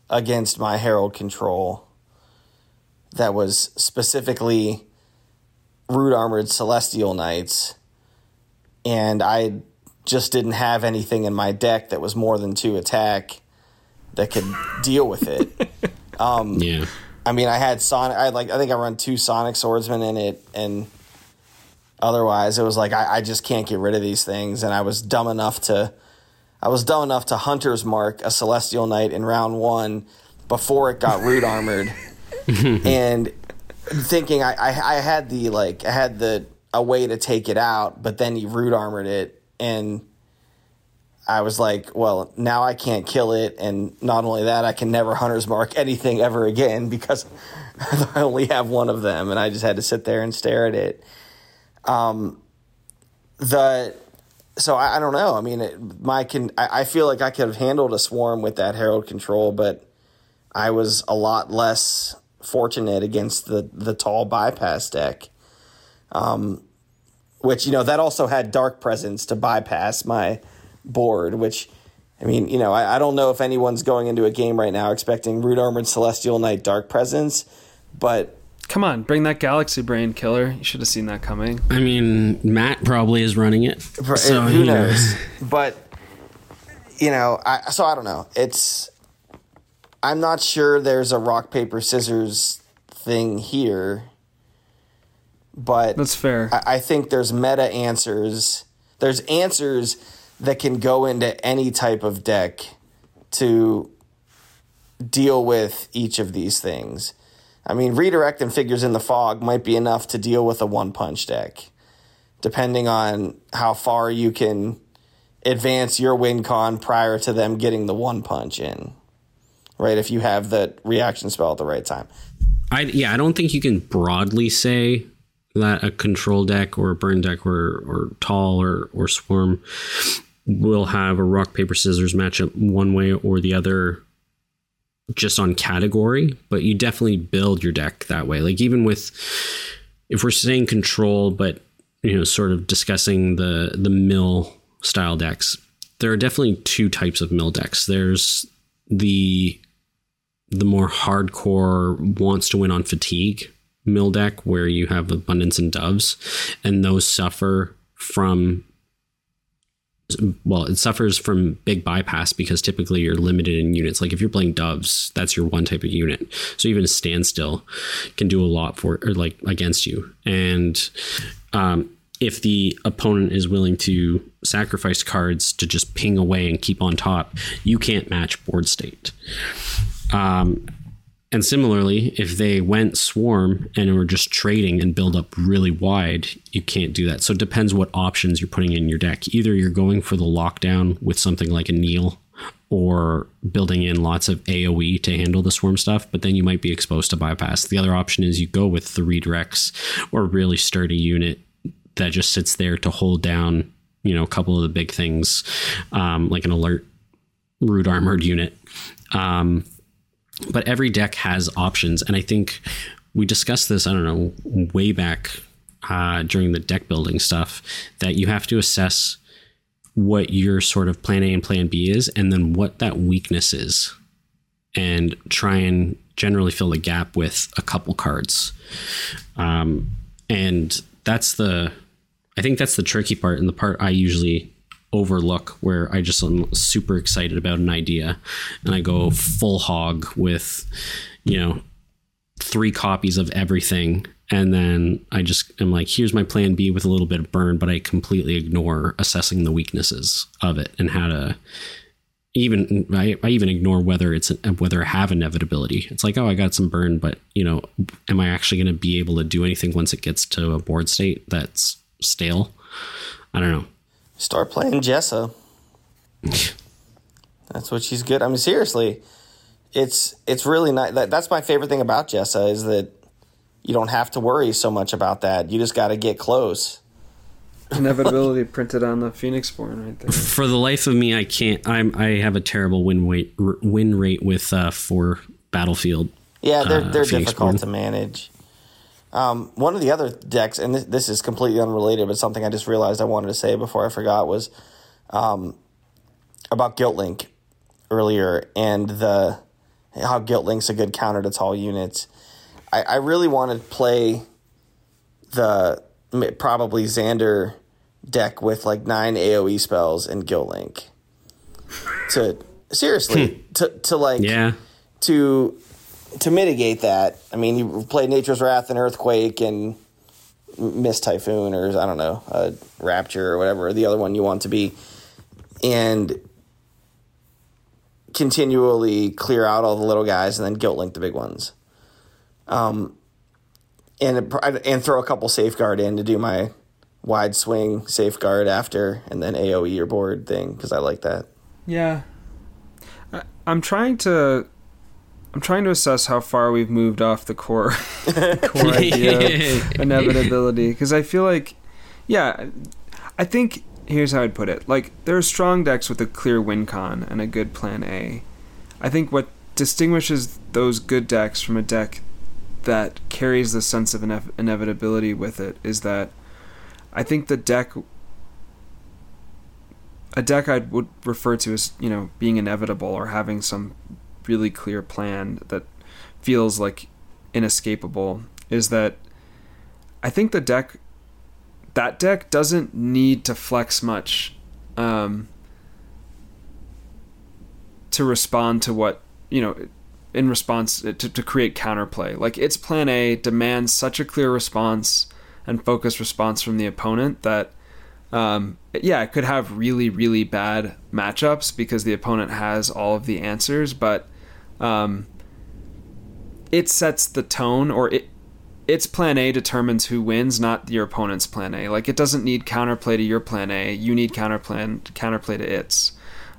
against my Harold Control that was specifically root armored Celestial Knights, and I just didn't have anything in my deck that was more than two attack that could deal with it. Um, yeah. I mean, I had Sonic. I had like I think I run two Sonic Swordsmen in it, and otherwise it was like I, I just can't get rid of these things. And I was dumb enough to, I was dumb enough to Hunter's Mark a Celestial Knight in round one before it got root armored, and thinking I, I I had the like I had the a way to take it out, but then he root armored it, and I was like, well, now I can't kill it, and not only that, I can never hunter's mark anything ever again because I only have one of them, and I just had to sit there and stare at it. Um, the so I, I don't know. I mean, it, my can I, I feel like I could have handled a swarm with that Harold control, but I was a lot less fortunate against the the tall bypass deck. Um, which you know that also had dark presence to bypass my board, which I mean, you know, I, I don't know if anyone's going into a game right now expecting Root Armored Celestial Knight Dark Presence, but Come on, bring that Galaxy Brain killer. You should have seen that coming. I mean, Matt probably is running it. So, who you know. knows? but you know, I so I don't know. It's I'm not sure there's a rock paper scissors thing here, but That's fair. I, I think there's meta answers. There's answers that can go into any type of deck to deal with each of these things. I mean, redirecting figures in the fog might be enough to deal with a one punch deck, depending on how far you can advance your win con prior to them getting the one punch in. Right, if you have the reaction spell at the right time. I yeah, I don't think you can broadly say that a control deck or a burn deck or or tall or or swarm will have a rock paper scissors matchup one way or the other just on category, but you definitely build your deck that way. Like even with if we're saying control but you know sort of discussing the the mill style decks, there are definitely two types of mill decks. There's the the more hardcore wants to win on fatigue mill deck where you have abundance and doves and those suffer from well it suffers from big bypass because typically you're limited in units. Like if you're playing doves that's your one type of unit. So even a standstill can do a lot for or like against you. And um, if the opponent is willing to sacrifice cards to just ping away and keep on top you can't match board state. Um, and similarly, if they went swarm and were just trading and build up really wide, you can't do that. So it depends what options you're putting in your deck. Either you're going for the lockdown with something like a Neil or building in lots of AoE to handle the swarm stuff, but then you might be exposed to bypass. The other option is you go with the redirects or really sturdy unit that just sits there to hold down, you know, a couple of the big things, um, like an alert root armored unit. Um, but every deck has options. And i think we discussed this i don't know way back uh, during the deck building stuff that you have to assess what your sort of plan a and plan b is and then what that weakness is and try and generally fill the gap with a couple cards. Um, and that's the i think that's the tricky part and the part i usually overlook where I just am super excited about an idea and I go full hog with, you know, three copies of everything. And then I just am like, here's my plan B with a little bit of burn, but I completely ignore assessing the weaknesses of it and how to even I, I even ignore whether it's whether I have inevitability. It's like, oh, I got some burn, but you know, am I actually going to be able to do anything once it gets to a board state that's stale? I don't know. Start playing Jessa. That's what she's good. I mean, seriously, it's it's really nice. That, that's my favorite thing about Jessa is that you don't have to worry so much about that. You just got to get close. Inevitability printed on the Phoenix Born right there. For the life of me, I can't. I'm. I have a terrible win rate. Win rate with uh, for Battlefield. Yeah, they're uh, they're Phoenix difficult Born. to manage. Um, one of the other decks, and this, this is completely unrelated, but something I just realized I wanted to say before I forgot was um, about Guilt Link earlier and the how Guilt Link's a good counter to tall units. I, I really want to play the probably Xander deck with like nine AOE spells and Guilt Link. To seriously to to like Yeah. to to mitigate that, I mean, you play Nature's Wrath and Earthquake and Mist Typhoon, or I don't know, uh, Rapture or whatever the other one you want to be, and continually clear out all the little guys and then guilt link the big ones. Um, and and throw a couple safeguard in to do my wide swing safeguard after, and then AOE your board thing because I like that. Yeah. I'm trying to I'm trying to assess how far we've moved off the core core idea of inevitability because I feel like yeah, I think here's how I'd put it. Like there are strong decks with a clear win con and a good plan A. I think what distinguishes those good decks from a deck that carries the sense of inev- inevitability with it is that I think the deck a deck I would refer to as you know being inevitable or having some really clear plan that feels like inescapable is that I think the deck that deck doesn't need to flex much um, to respond to what you know in response to, to create counterplay. Like its plan a demands such a clear response and focused response from the opponent that um, yeah, it could have really, really bad matchups because the opponent has all of the answers, but um, it sets the tone, or it its plan A determines who wins, not your opponent's plan A. Like it doesn't need counterplay to your plan A; you need counterplan counterplay to its.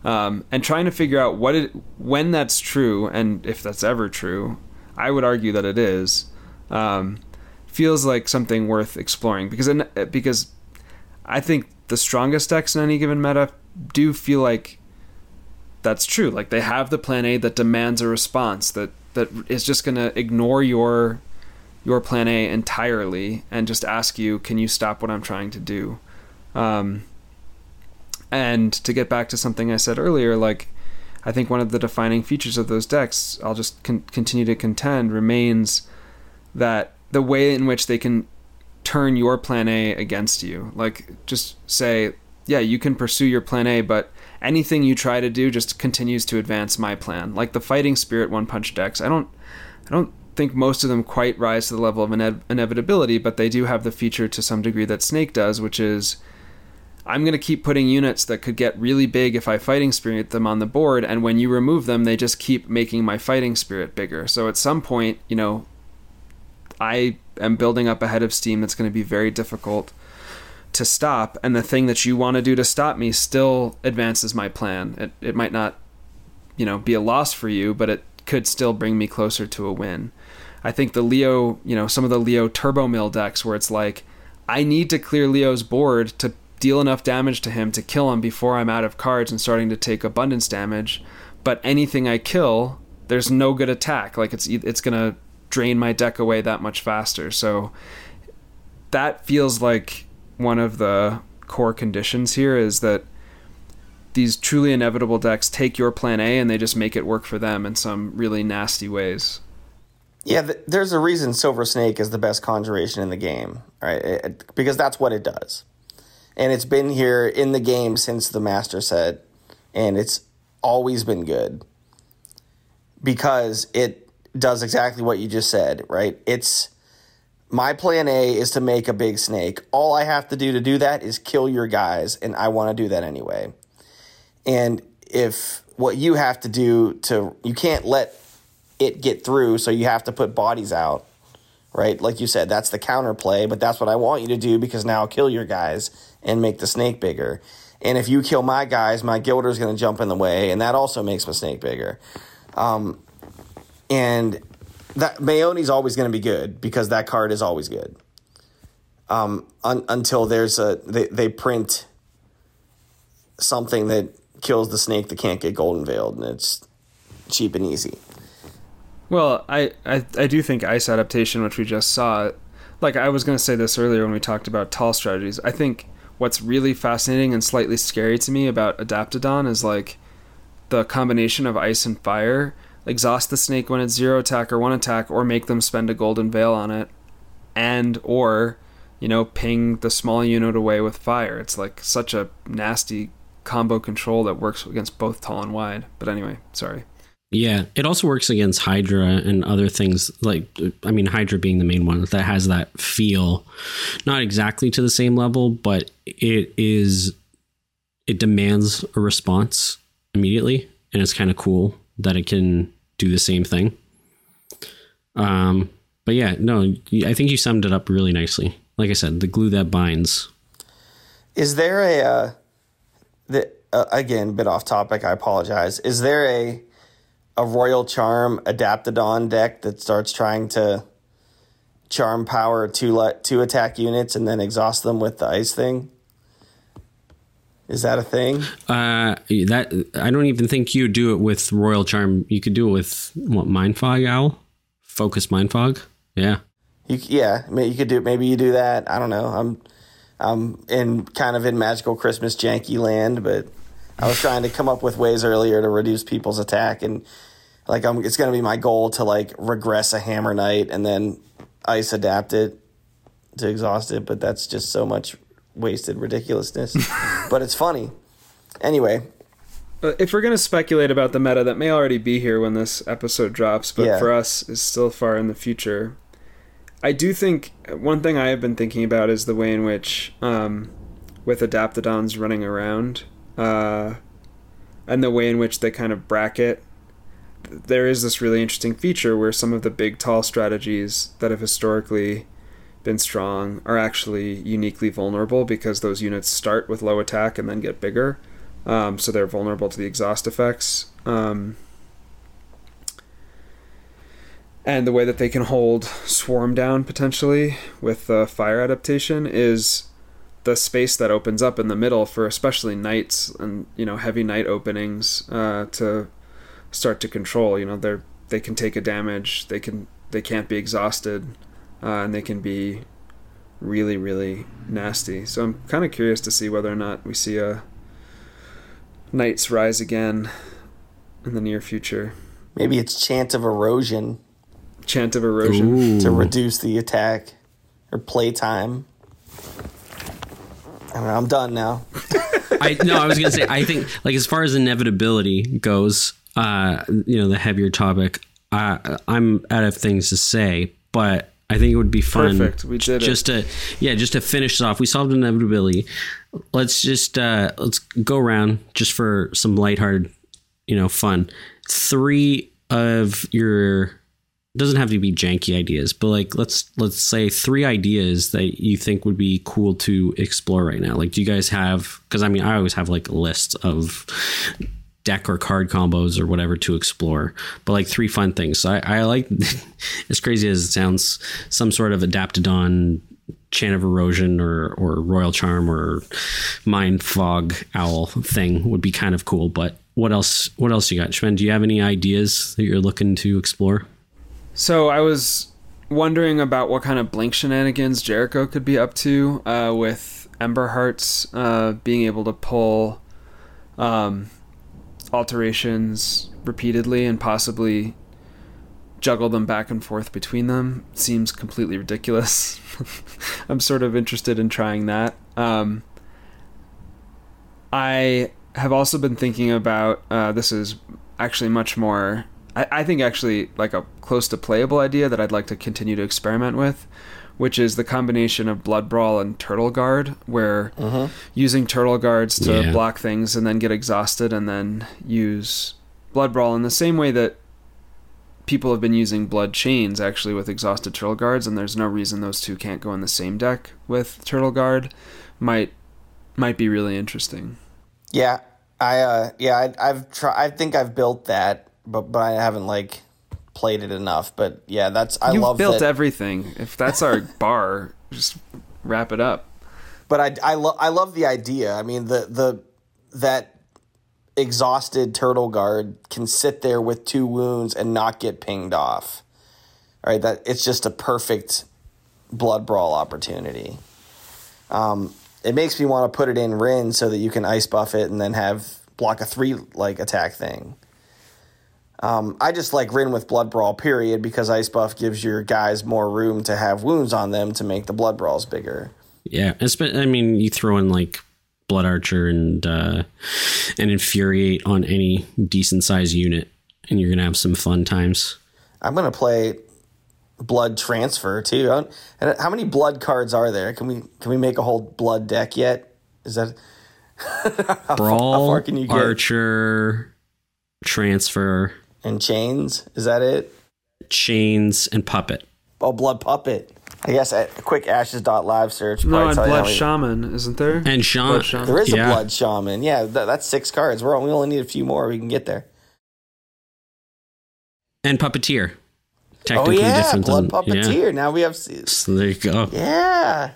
Um, and trying to figure out what it when that's true, and if that's ever true, I would argue that it is. Um, feels like something worth exploring because in, because I think the strongest decks in any given meta do feel like that's true. Like they have the plan A that demands a response that that is just going to ignore your your plan A entirely and just ask you, "Can you stop what I'm trying to do?" Um, and to get back to something I said earlier, like I think one of the defining features of those decks, I'll just con- continue to contend, remains that the way in which they can turn your plan A against you. Like just say, yeah, you can pursue your plan A, but anything you try to do just continues to advance my plan. Like the fighting spirit one punch decks, I don't I don't think most of them quite rise to the level of ine- inevitability, but they do have the feature to some degree that Snake does, which is I'm going to keep putting units that could get really big if I fighting spirit them on the board, and when you remove them, they just keep making my fighting spirit bigger. So at some point, you know, I am building up a head of steam that's going to be very difficult to stop, and the thing that you want to do to stop me still advances my plan. It it might not, you know, be a loss for you, but it could still bring me closer to a win. I think the Leo, you know, some of the Leo Turbo Mill decks where it's like, I need to clear Leo's board to deal enough damage to him to kill him before I'm out of cards and starting to take abundance damage. But anything I kill, there's no good attack. Like it's it's gonna drain my deck away that much faster. So that feels like one of the core conditions here is that these truly inevitable decks take your plan A and they just make it work for them in some really nasty ways. Yeah, th- there's a reason Silver Snake is the best conjuration in the game, right? It- it- because that's what it does. And it's been here in the game since the Master set, and it's always been good because it does exactly what you just said, right? It's my plan A is to make a big snake. All I have to do to do that is kill your guys, and I want to do that anyway. And if what you have to do to, you can't let it get through, so you have to put bodies out, right? Like you said, that's the counterplay, but that's what I want you to do because now I'll kill your guys and make the snake bigger. And if you kill my guys, my Gilder's going to jump in the way, and that also makes my snake bigger. Um, and that Maeoni's always going to be good because that card is always good. Um, un, until there's a they, they print something that kills the snake that can't get golden veiled, and it's cheap and easy. Well, I, I I do think ice adaptation, which we just saw, like I was going to say this earlier when we talked about tall strategies. I think what's really fascinating and slightly scary to me about Adaptodon is like the combination of ice and fire. Exhaust the snake when it's zero attack or one attack, or make them spend a golden veil on it, and or you know ping the small unit away with fire. It's like such a nasty combo control that works against both tall and wide. But anyway, sorry. Yeah, it also works against Hydra and other things like I mean Hydra being the main one that has that feel not exactly to the same level, but it is it demands a response immediately and it's kind of cool that it can do the same thing. Um but yeah, no, I think you summed it up really nicely. Like I said, the glue that binds. Is there a uh, the uh, again bit off topic? I apologize. Is there a a Royal Charm Adaptodon deck that starts trying to charm power two let two attack units and then exhaust them with the ice thing? Is that a thing? Uh, that I don't even think you do it with Royal Charm. You could do it with what Mind Fog Owl, Focus Mind Fog. Yeah, you yeah. You could do maybe you do that. I don't know. I'm I'm in kind of in magical Christmas janky land, but I was trying to come up with ways earlier to reduce people's attack and like I'm, it's going to be my goal to like regress a hammer knight and then ice adapt it to exhaust it, but that's just so much wasted ridiculousness. but it's funny. Anyway, uh, if we're going to speculate about the meta that may already be here when this episode drops, but Yeah. for us is still far in the future, I do think one thing I have been thinking about is the way in which, um, with Adaptodons running around, uh, and the way in which they kind of bracket, there is this really interesting feature where some of the big tall strategies that have historically been strong are actually uniquely vulnerable because those units start with low attack and then get bigger. Um, so they're vulnerable to the exhaust effects. Um, and the way that they can hold swarm down potentially with the fire adaptation is the space that opens up in the middle for especially knights and you know heavy night openings uh, to start to control. You know they're they can take a damage. They can they can't be exhausted, uh, and they can be really really nasty. So I'm kind of curious to see whether or not we see a knights rise again in the near future. maybe it's Chant of erosion Chant of erosion. to reduce the attack or play time. I don't know, I'm done now. I no, I was gonna say I think like as far as inevitability goes, uh, you know, the heavier topic. Uh, I'm out of things to say, but I think it would be fun. Perfect. We did it. just to yeah, just to finish it off. We solved inevitability. Let's just uh, let's go around just for some lighthearted, you know, fun. Three of your doesn't have to be janky ideas, but like let's let's say three ideas that you think would be cool to explore right now. Like, do you guys have? Because I mean, I always have like lists of deck or card combos or whatever to explore, but like three fun things. So I, I like, as crazy as it sounds, some sort of Adaptodon, Chant of Erosion, or or Royal Charm or Mind Fog Owl thing would be kind of cool. But what else? What else you got, Shven? Do you have any ideas that you're looking to explore? So I was wondering about what kind of blink shenanigans Jericho could be up to uh, with Ember Hearts uh, being able to pull um, alterations repeatedly and possibly juggle them back and forth between them seems completely ridiculous. I'm sort of interested in trying that. Um, I have also been thinking about uh, this is actually much more I, I think actually like a close to playable idea that I'd like to continue to experiment with, which is the combination of Blood Brawl and Turtle Guard, where using Turtle Guards to Yeah. block things and then get exhausted and then use Blood Brawl in the same way that people have been using Blood Chains actually with exhausted Turtle Guards, and there's no reason those two can't go in the same deck with Turtle Guard, might might be really interesting. Yeah, I uh, yeah, I, I've tried. I think I've built that, but but I haven't like played it enough. But yeah, that's I You've love built that. everything. If that's our bar, just wrap it up. but I I love I love the idea. I mean the the that exhausted turtle guard can sit there with two wounds and not get pinged off. All right, that it's just a perfect blood brawl opportunity. Um, it makes me want to put it in Rin so that you can ice buff it and then have block a three like attack thing. Um, I just like Rin with Blood Brawl, period, because Ice Buff gives your guys more room to have wounds on them to make the Blood Brawls bigger. Yeah, espe- I mean, you throw in like Blood Archer and uh, and Infuriate on any decent sized unit, and you're gonna have some fun times. I'm gonna play Blood Transfer too. And how many Blood cards are there? Can we can we make a whole Blood deck yet? Is that Brawl, far can you get? Archer, Transfer, and Chains? Is that it? Chains, and Puppet. Oh, Blood Puppet. I guess a quick Ashes dot live search. No, and tell you how Blood many- Shaman, isn't there? And Sean, Blood Shaman. There is yeah. a Blood Shaman. Yeah, that, that's six cards. We're we only need a few more. We can get there. and Puppeteer. Oh Technically yeah, different Blood than, yeah. Puppeteer. Now we have. s- So there you go. Yeah.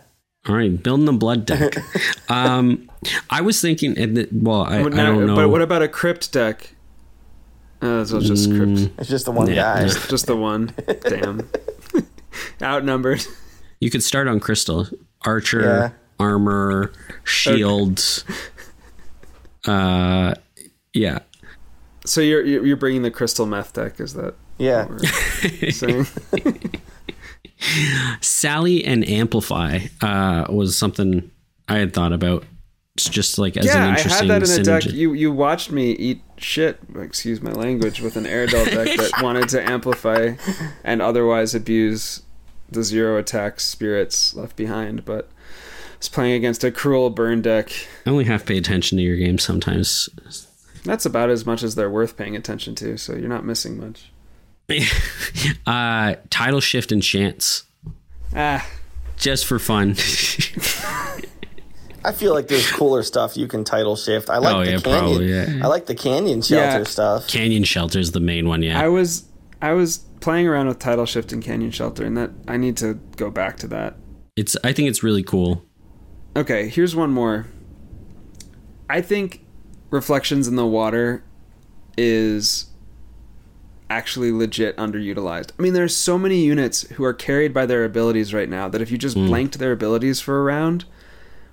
All right, building the blood deck. um, I was thinking, and well, I, I don't know. But what about a crypt deck? Uh, so it's just crypt. It's just the one Yeah, guy. yeah. Just the one. Damn. Outnumbered. you could start on Crystal, Archer, Yeah. armor, shield. Uh, yeah. So you're you're you're bringing the crystal meth deck? Is that Yeah. what we're saying? Sally and Amplify uh, was something I had thought about. It's just like as an yeah, I had that in a deck. You you watched me eat shit. Excuse my language. With an Aradel deck that wanted to amplify and otherwise abuse the zero attack spirits left behind, but it's playing against a cruel burn deck. I only half pay attention to your game sometimes. That's about as much as they're worth paying attention to. So you're not missing much. uh, title shift and chance, Ah, just for fun. I feel like there's cooler stuff you can title shift. I like Oh, the yeah, canyon. probably, yeah. I like the canyon shelter Yeah. stuff. Canyon shelter is the main one, yeah. I was I was playing around with title shift and canyon shelter, and that I need to go back to that. it's I think it's really cool. Okay, here's one more. I think Reflections in the Water is actually legit underutilized. I mean, there's so many units who are carried by their abilities right now that if you just hmm. blanked their abilities for a round,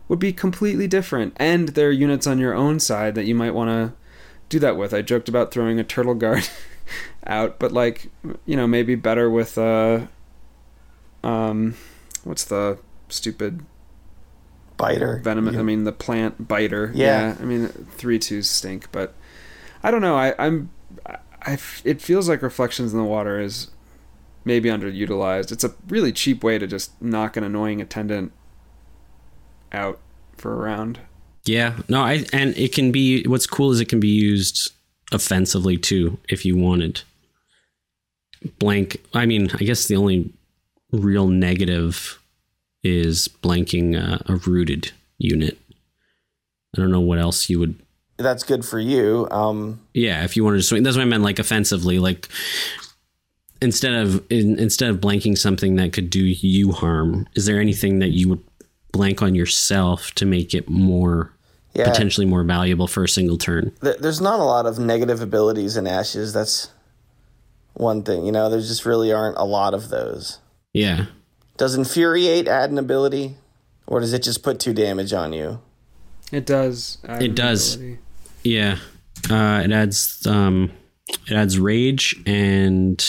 would be completely different. And there are units on your own side that you might want to do that with. I joked about throwing a turtle guard out, but like, you know, maybe better with uh um what's the stupid Biter. venom. I mean, the plant biter. Yeah. I mean, three twos stink, but I don't know. I, I'm. I, it feels like reflections in the water is maybe underutilized. It's a really cheap way to just knock an annoying attendant out for a round. Yeah, no, I and it can be. What's cool is it can be used offensively too, if you wanted. Blank. I mean, I guess the only real negative is blanking uh, a rooted unit. I don't know what else you would. That's good for you. Um, Yeah, if you wanted to swing, that's what I meant. Like offensively, like instead of in, instead of blanking something that could do you harm, is there anything that you would blank on yourself to make it more yeah. potentially more valuable for a single turn? There's not a lot of negative abilities in Ashes. That's one thing. You know, there just really aren't a lot of those. Yeah. Does Infuriate add an ability? Or does it just put two damage on you? It does. add It does. ability. Yeah, uh, it adds um, it adds rage and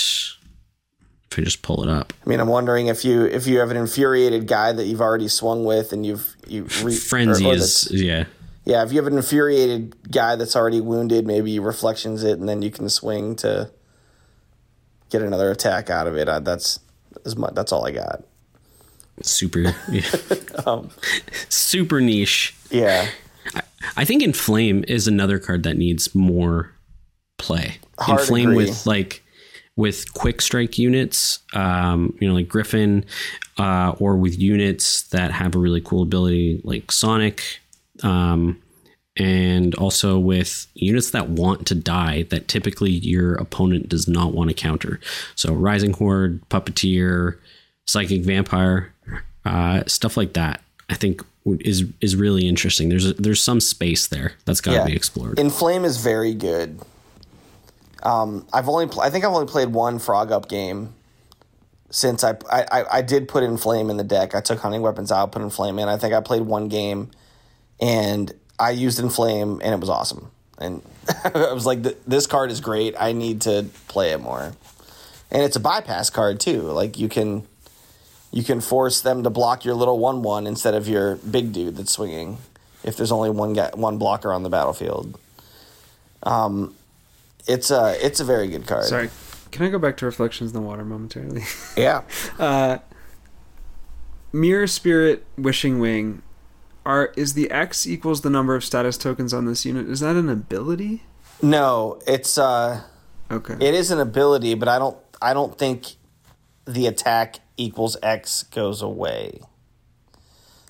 if you just pull it up, I mean, I'm wondering if you if you have an infuriated guy that you've already swung with and you've you re- frenzy or- or is yeah yeah. If you have an infuriated guy that's already wounded, maybe you reflections it and then you can swing to get another attack out of it. Uh, that's as much. That's all I got. super yeah. Um, super niche. yeah, I think inflame is another card that needs more play. Hard inflame with like with quick strike units, um, you know, like Griffin, uh, or with units that have a really cool ability like Sonic, um, and also with units that want to die that typically your opponent does not want to counter. So Rising Horde, Puppeteer, Psychic Vampire, uh, stuff like that. I think is is really interesting. There's a, there's some space there that's got to Yeah. be explored. Inflame is very good. Um, I've only pl- I think I've only played one frog up game since I, I I- did put Inflame in the deck. I took hunting weapons out, put Inflame in. I think I played one game, and I used Inflame, and it was awesome. And I was like, this card is great. I need to play it more. And it's a bypass card too. Like you can you can force them to block your little one one instead of your big dude that's swinging. If there's only one guy, one blocker on the battlefield. Um, it's a it's a very good card. Sorry, can I go back to Reflections in the Water momentarily? Yeah. Mirror Spirit Wishing Wing. Are is the X equals the number of status tokens on this unit? Is that an ability? No, it's uh, Okay. it is an ability, but I don't I don't think the attack equals X goes away.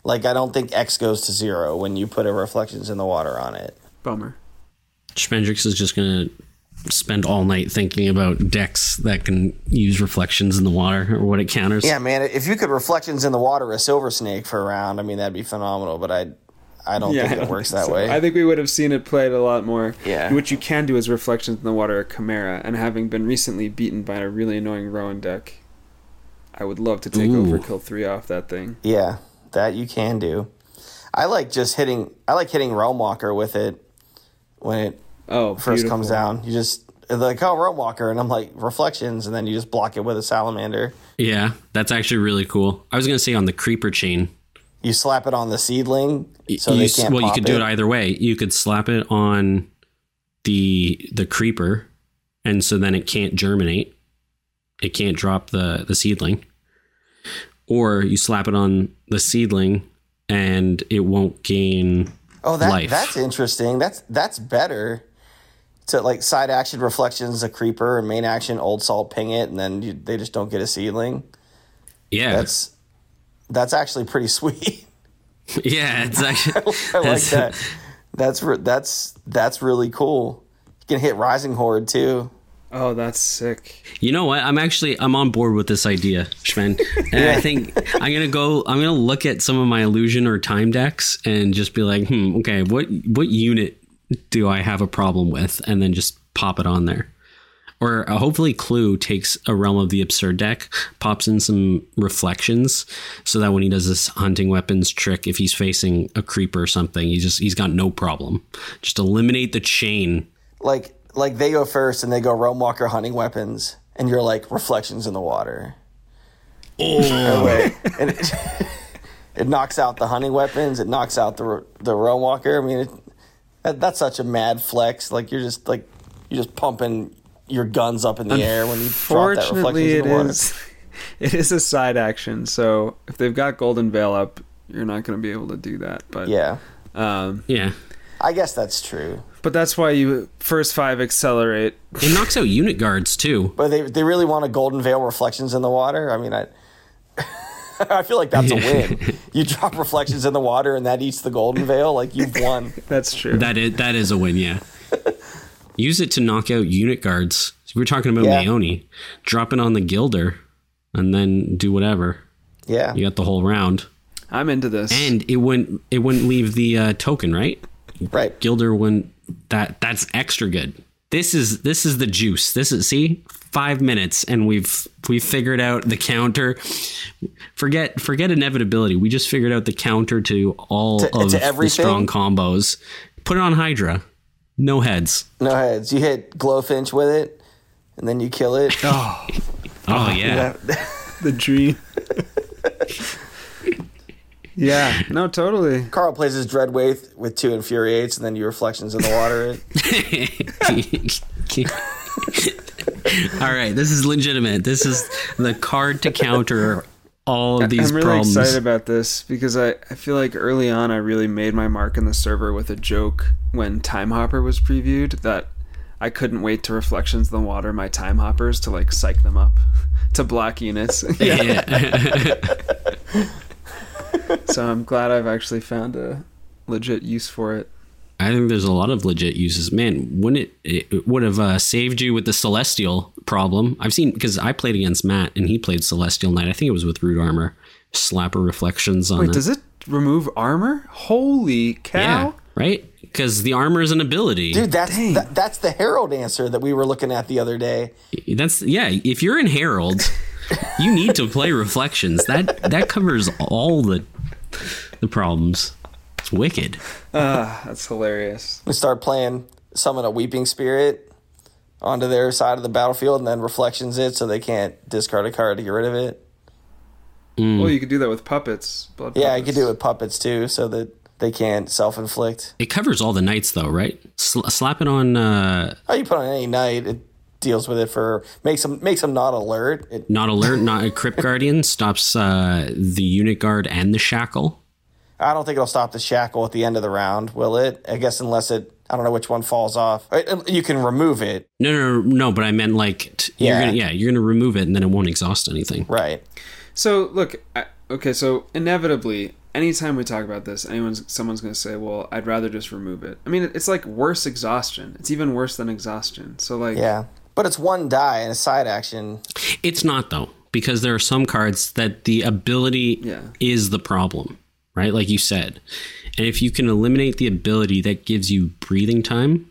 Like I don't think X goes to zero when you put a reflections in the water on it. Bummer. Spendrix is just gonna spend all night thinking about decks that can use reflections in the water or what it counters. Yeah, man. If you could reflections in the water a silver snake for a round, I mean that'd be phenomenal. But I, I don't Yeah, think I it don't works think that so. way. I think we would have seen it played a lot more. Yeah. What you can do is Reflections in the Water, a Chimera, and having been recently beaten by a really annoying Rowan deck, I would love to take Ooh. Overkill three off that thing. yeah, that you can do. I like just hitting. I like hitting Realm Walker with it when it Oh, first beautiful. comes down. You just they're like oh Realm Walker, and I'm like reflections, and then you just block it with a salamander. Yeah, that's actually really cool. I was gonna say on the creeper chain. You slap it on the seedling, so you, they can't. well, you pop could do it either way. You could slap it on the the creeper, and so then it can't germinate. It can't drop the the seedling. Or you slap it on the seedling, and it won't gain. Oh, that life. that's interesting. That's that's better. To like side action reflections a creeper and main action old salt ping it and then you, they just don't get a seedling. Yeah, That's that's actually pretty sweet. yeah. It's actually I like That's- that. That's re- that's that's really cool. You can hit Rising Horde too. Oh, that's sick. You know what? I'm actually I'm on board with this idea, Schwen. And I think I'm gonna go. I'm gonna look at some of my illusion or time decks and just be like, hmm, okay, what what unit do I have a problem with, and then just pop it on there. Or uh, hopefully, Clue takes a Realm of the Absurd deck, pops in some reflections, so that when he does this hunting weapons trick, if he's facing a creeper or something, he just he's got no problem. Just eliminate the chain. Like like they go first and they go Realm Walker hunting weapons and you're like reflections in the water. Oh, wait. and it, it knocks out the hunting weapons. It knocks out the the Realm Walker. I mean, it, that, that's such a mad flex. Like you're just like you're just pumping your guns up in the air when you drop that reflections Fortunately, in it the water. is. It is a side action, so if they've got Golden Veil up, you're not going to be able to do that. But Yeah, um, Yeah, I guess that's true. but that's why you first five accelerate. it knocks out unit guards too. But they they really want a golden veil reflections in the water. I mean, I I feel like that's a win. You drop reflections in the water and that eats the golden veil. Like you've won. That's true. That is that is a win, yeah. Use it to knock out unit guards. We're talking about Yeah. Maeoni. Drop it on the Gilder and then do whatever. Yeah, You got the whole round. I'm into this. And it wouldn't it wouldn't leave the uh, token, right? right. Gilder wouldn't that that's extra good. This is this is the juice. This is see? Five minutes and we've we've figured out the counter. Forget forget inevitability. We just figured out the counter to all To- of to the strong combos. Put it on Hydra. No heads. No heads. You hit Glowfinch with it, and then you kill it. oh, Oh yeah. the dream. yeah. No, totally. Carl plays his Dreadwraith with two Infuriates, and then you reflections in the water. It. All right, this is legitimate. This is the card to counter all of these problems. I'm really problems. excited about this because I, I feel like early on I really made my mark in the server with a joke when Time Hopper was previewed that I couldn't wait to Reflections in the Water my Time Hoppers to like psych them up to block units. Yeah. So I'm glad I've actually found a legit use for it. I think there's a lot of legit uses. Man, wouldn't it, it would have uh, saved you with the Celestial problem. I've seen because I played against Matt and he played Celestial Knight. I think it was with Root Armor. Slapper reflections on Wait, it. does it remove armor? Holy cow! Yeah, right? Because the armor is an ability. Dude, that's that, that's the Harold answer that we were looking at the other day. That's yeah. If you're in Harold, you need to play reflections. That that covers all the the problems. It's wicked. Ah, that's hilarious. We start playing summon a weeping spirit onto their side of the battlefield and then reflections it so they can't discard a card to get rid of it. Well, you could do that with puppets. Blood Yeah, you puppets. could do it with puppets too so that they can't self inflict. It covers all the knights though, right? Sl- slap it on uh, Oh, you put on any knight, it deals with it for makes them makes them not alert. It, not alert, not a crypt guardian. Stops uh, the unit guard and the shackle. I don't think it'll stop the shackle at the end of the round, will it? I guess unless it I don't know which one falls off. Uh, You can remove it, No, no, no, no. But I meant like t- you're Yeah. gonna yeah you're gonna remove it and then it won't exhaust anything. right? So look, I, okay. So inevitably, anytime we talk about this, anyone's someone's going to say, "Well, I'd rather just remove it." I mean, it's like worse exhaustion. It's even worse than exhaustion. So like, Yeah, but it's one die and a side action. It's not though because there are some cards that the ability Yeah. is the problem, right? Like you said, and if you can eliminate the ability, that gives you breathing time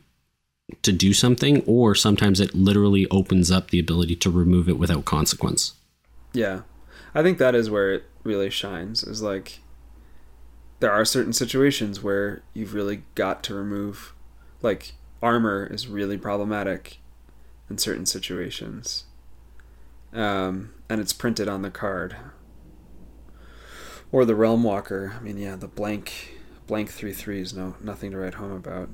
to do something, or sometimes it literally opens up the ability to remove it without consequence. yeah, I think that is where it really shines. Is like there are certain situations where you've really got to remove, like armor is really problematic in certain situations, um, and it's printed on the card. Or the Realm Walker. I mean, yeah, the blank blank three threes. No, nothing to write home about.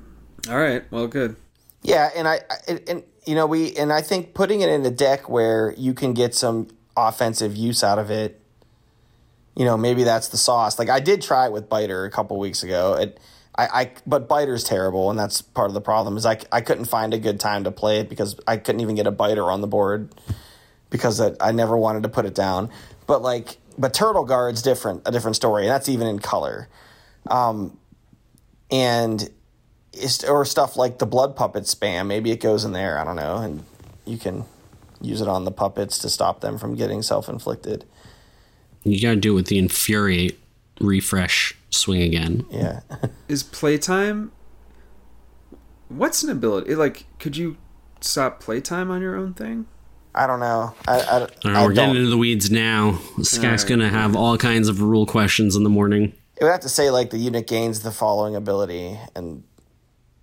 All right, well, good. Yeah, and I and you know we and I think putting it in a deck where you can get some offensive use out of it. You know, maybe that's the sauce. Like I did try it with Biter a couple weeks ago. It, I, I but Biter's terrible, and that's part of the problem. Is I I couldn't find a good time to play it because I couldn't even get a Biter on the board because I, I never wanted to put it down. But like, but Turtle Guard's different, a different story, and that's even in color. Um, and it's, or stuff like the blood puppet spam. Maybe it goes in there. I don't know, and you can use it on the puppets to stop them from getting self inflicted. You got to do it with the infuriate refresh swing again. Yeah, Is playtime? What's an ability? Like, could you stop playtime on your own thing? I don't know. I, I, I don't know, I we're getting don't- into the weeds now. Skak's Alright. gonna have all kinds of rule questions in the morning. It would have to say like the unit gains the following ability and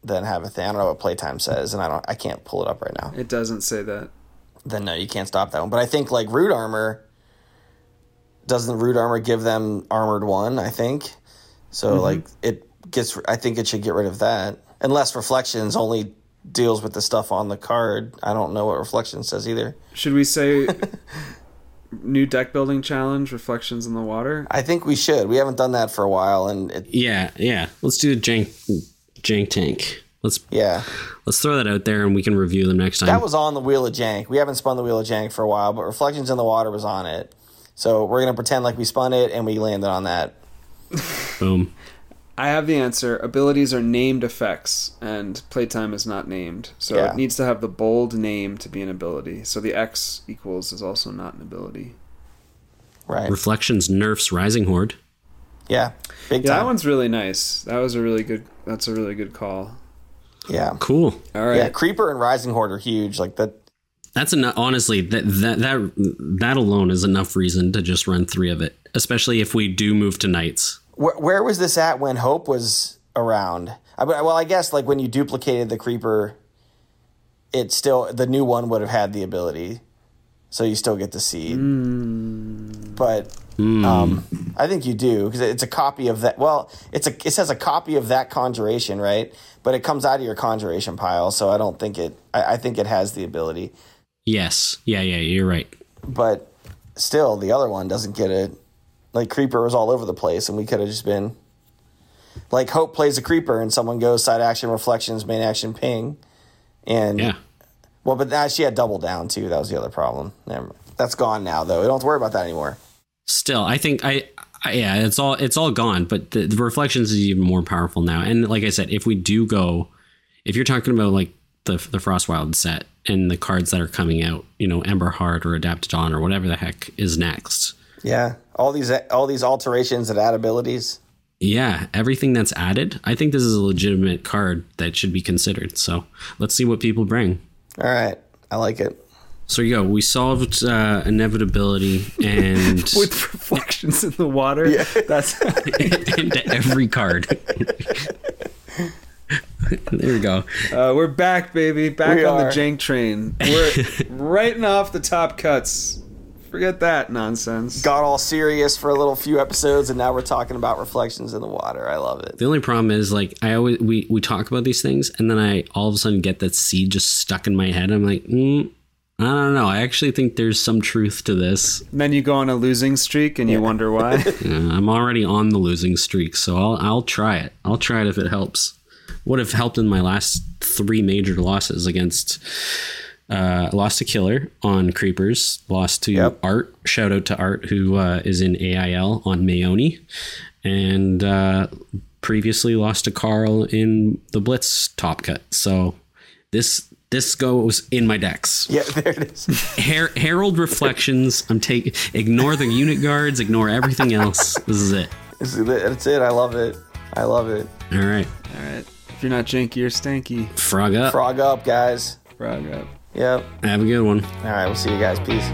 then have a thing. I don't know what playtime says, and I don't. I can't pull it up right now. It doesn't say that. Then no, you can't stop that one. But I think like root armor doesn't root armor give them armored one. I think so. Mm-hmm. Like it gets. I think it should get rid of that unless reflections only deals with the stuff on the card. I don't know what reflection says either. Should we say new deck building challenge? Reflections in the water. I think we should. We haven't done that for a while, and it, Yeah, yeah. Let's do the jank jank tank. Let's yeah, let's throw that out there and we can review them next time. that was on the wheel of jank. We haven't spun the wheel of jank for a while, but reflections in the water was on it. So we're gonna pretend like we spun it and we landed on that. Boom. I have the answer. Abilities are named effects, and playtime is not named. So Yeah. it needs to have the bold name to be an ability. So the X equals is also not an ability. Right? Reflections nerfs Rising Horde. Yeah, big Yeah, that one's really nice. That was a really good. That's a really good call. yeah, Cool. All right. yeah. Creeper and Rising Horde are huge. Like that. That's enough. Honestly, that that that that alone is enough reason to just run three of it. Especially if we do move to knights. Where, where was this at when Hope was around? I, well, I guess like when you duplicated the Creeper, it still the new one would have had the ability, so you still get the seed. But um, I think you do because it's a copy of that. Well, it's a it says a copy of that conjuration, right? But it comes out of your conjuration pile, so I don't think it. I, I think it has the ability, Yes. Yeah. Yeah. You're right. but still, the other one doesn't get it. Like Creeper was all over the place, and we could have just been like Hope plays a Creeper, and someone goes side action reflections, main action ping, and Yeah. well, but now she had double down too. That was the other problem. That's gone now, though. We don't have to worry about that anymore. Still, I think I I- yeah, it's all it's all gone. But the, the reflections is even more powerful now. And like I said, if we do go, if you're talking about like the the Frostwild set and the cards that are coming out, you know, Ember Heart or Adapted Adaptodon or whatever the heck is next. Yeah, all these all these alterations and add abilities. Yeah, everything that's added, I think this is a legitimate card that should be considered. So let's see what people bring. All right, I like it. So you go. We solved uh, inevitability and with reflections in the water. Yeah. That's into every card. there we go. uh, we're back, baby. Back We on are. the jank train. We're writing off the top cuts. Forget that nonsense. Got all serious for a little few episodes, and now we're talking about reflections in the water. I love it. The only problem is like I always we we talk about these things and then I all of a sudden get that seed just stuck in my head. I'm like, mm, I don't know. I actually think there's some truth to this. And then you go on a losing streak and you wonder why. Uh, I'm already on the losing streak, so I'll I'll try it. I'll try it if it helps. Would have helped in my last three major losses against. Uh, lost to Killer on Creepers. Lost to Yep. Art. Shout out to Art, who uh, is in AIL on Maeoni, and uh, previously lost to Carl in the Blitz Top Cut. So this this goes in my decks. Yeah, there it is. Her- Harold Reflections. I'm taking. Ignore the unit guards. Ignore everything else. This is it. This is it. That's it. I love it. I love it. All right. All right. If you're not janky, you're stanky. Frog up. Frog up, guys. Frog up. Yep. Have a good one. All right, we'll see you guys. Peace.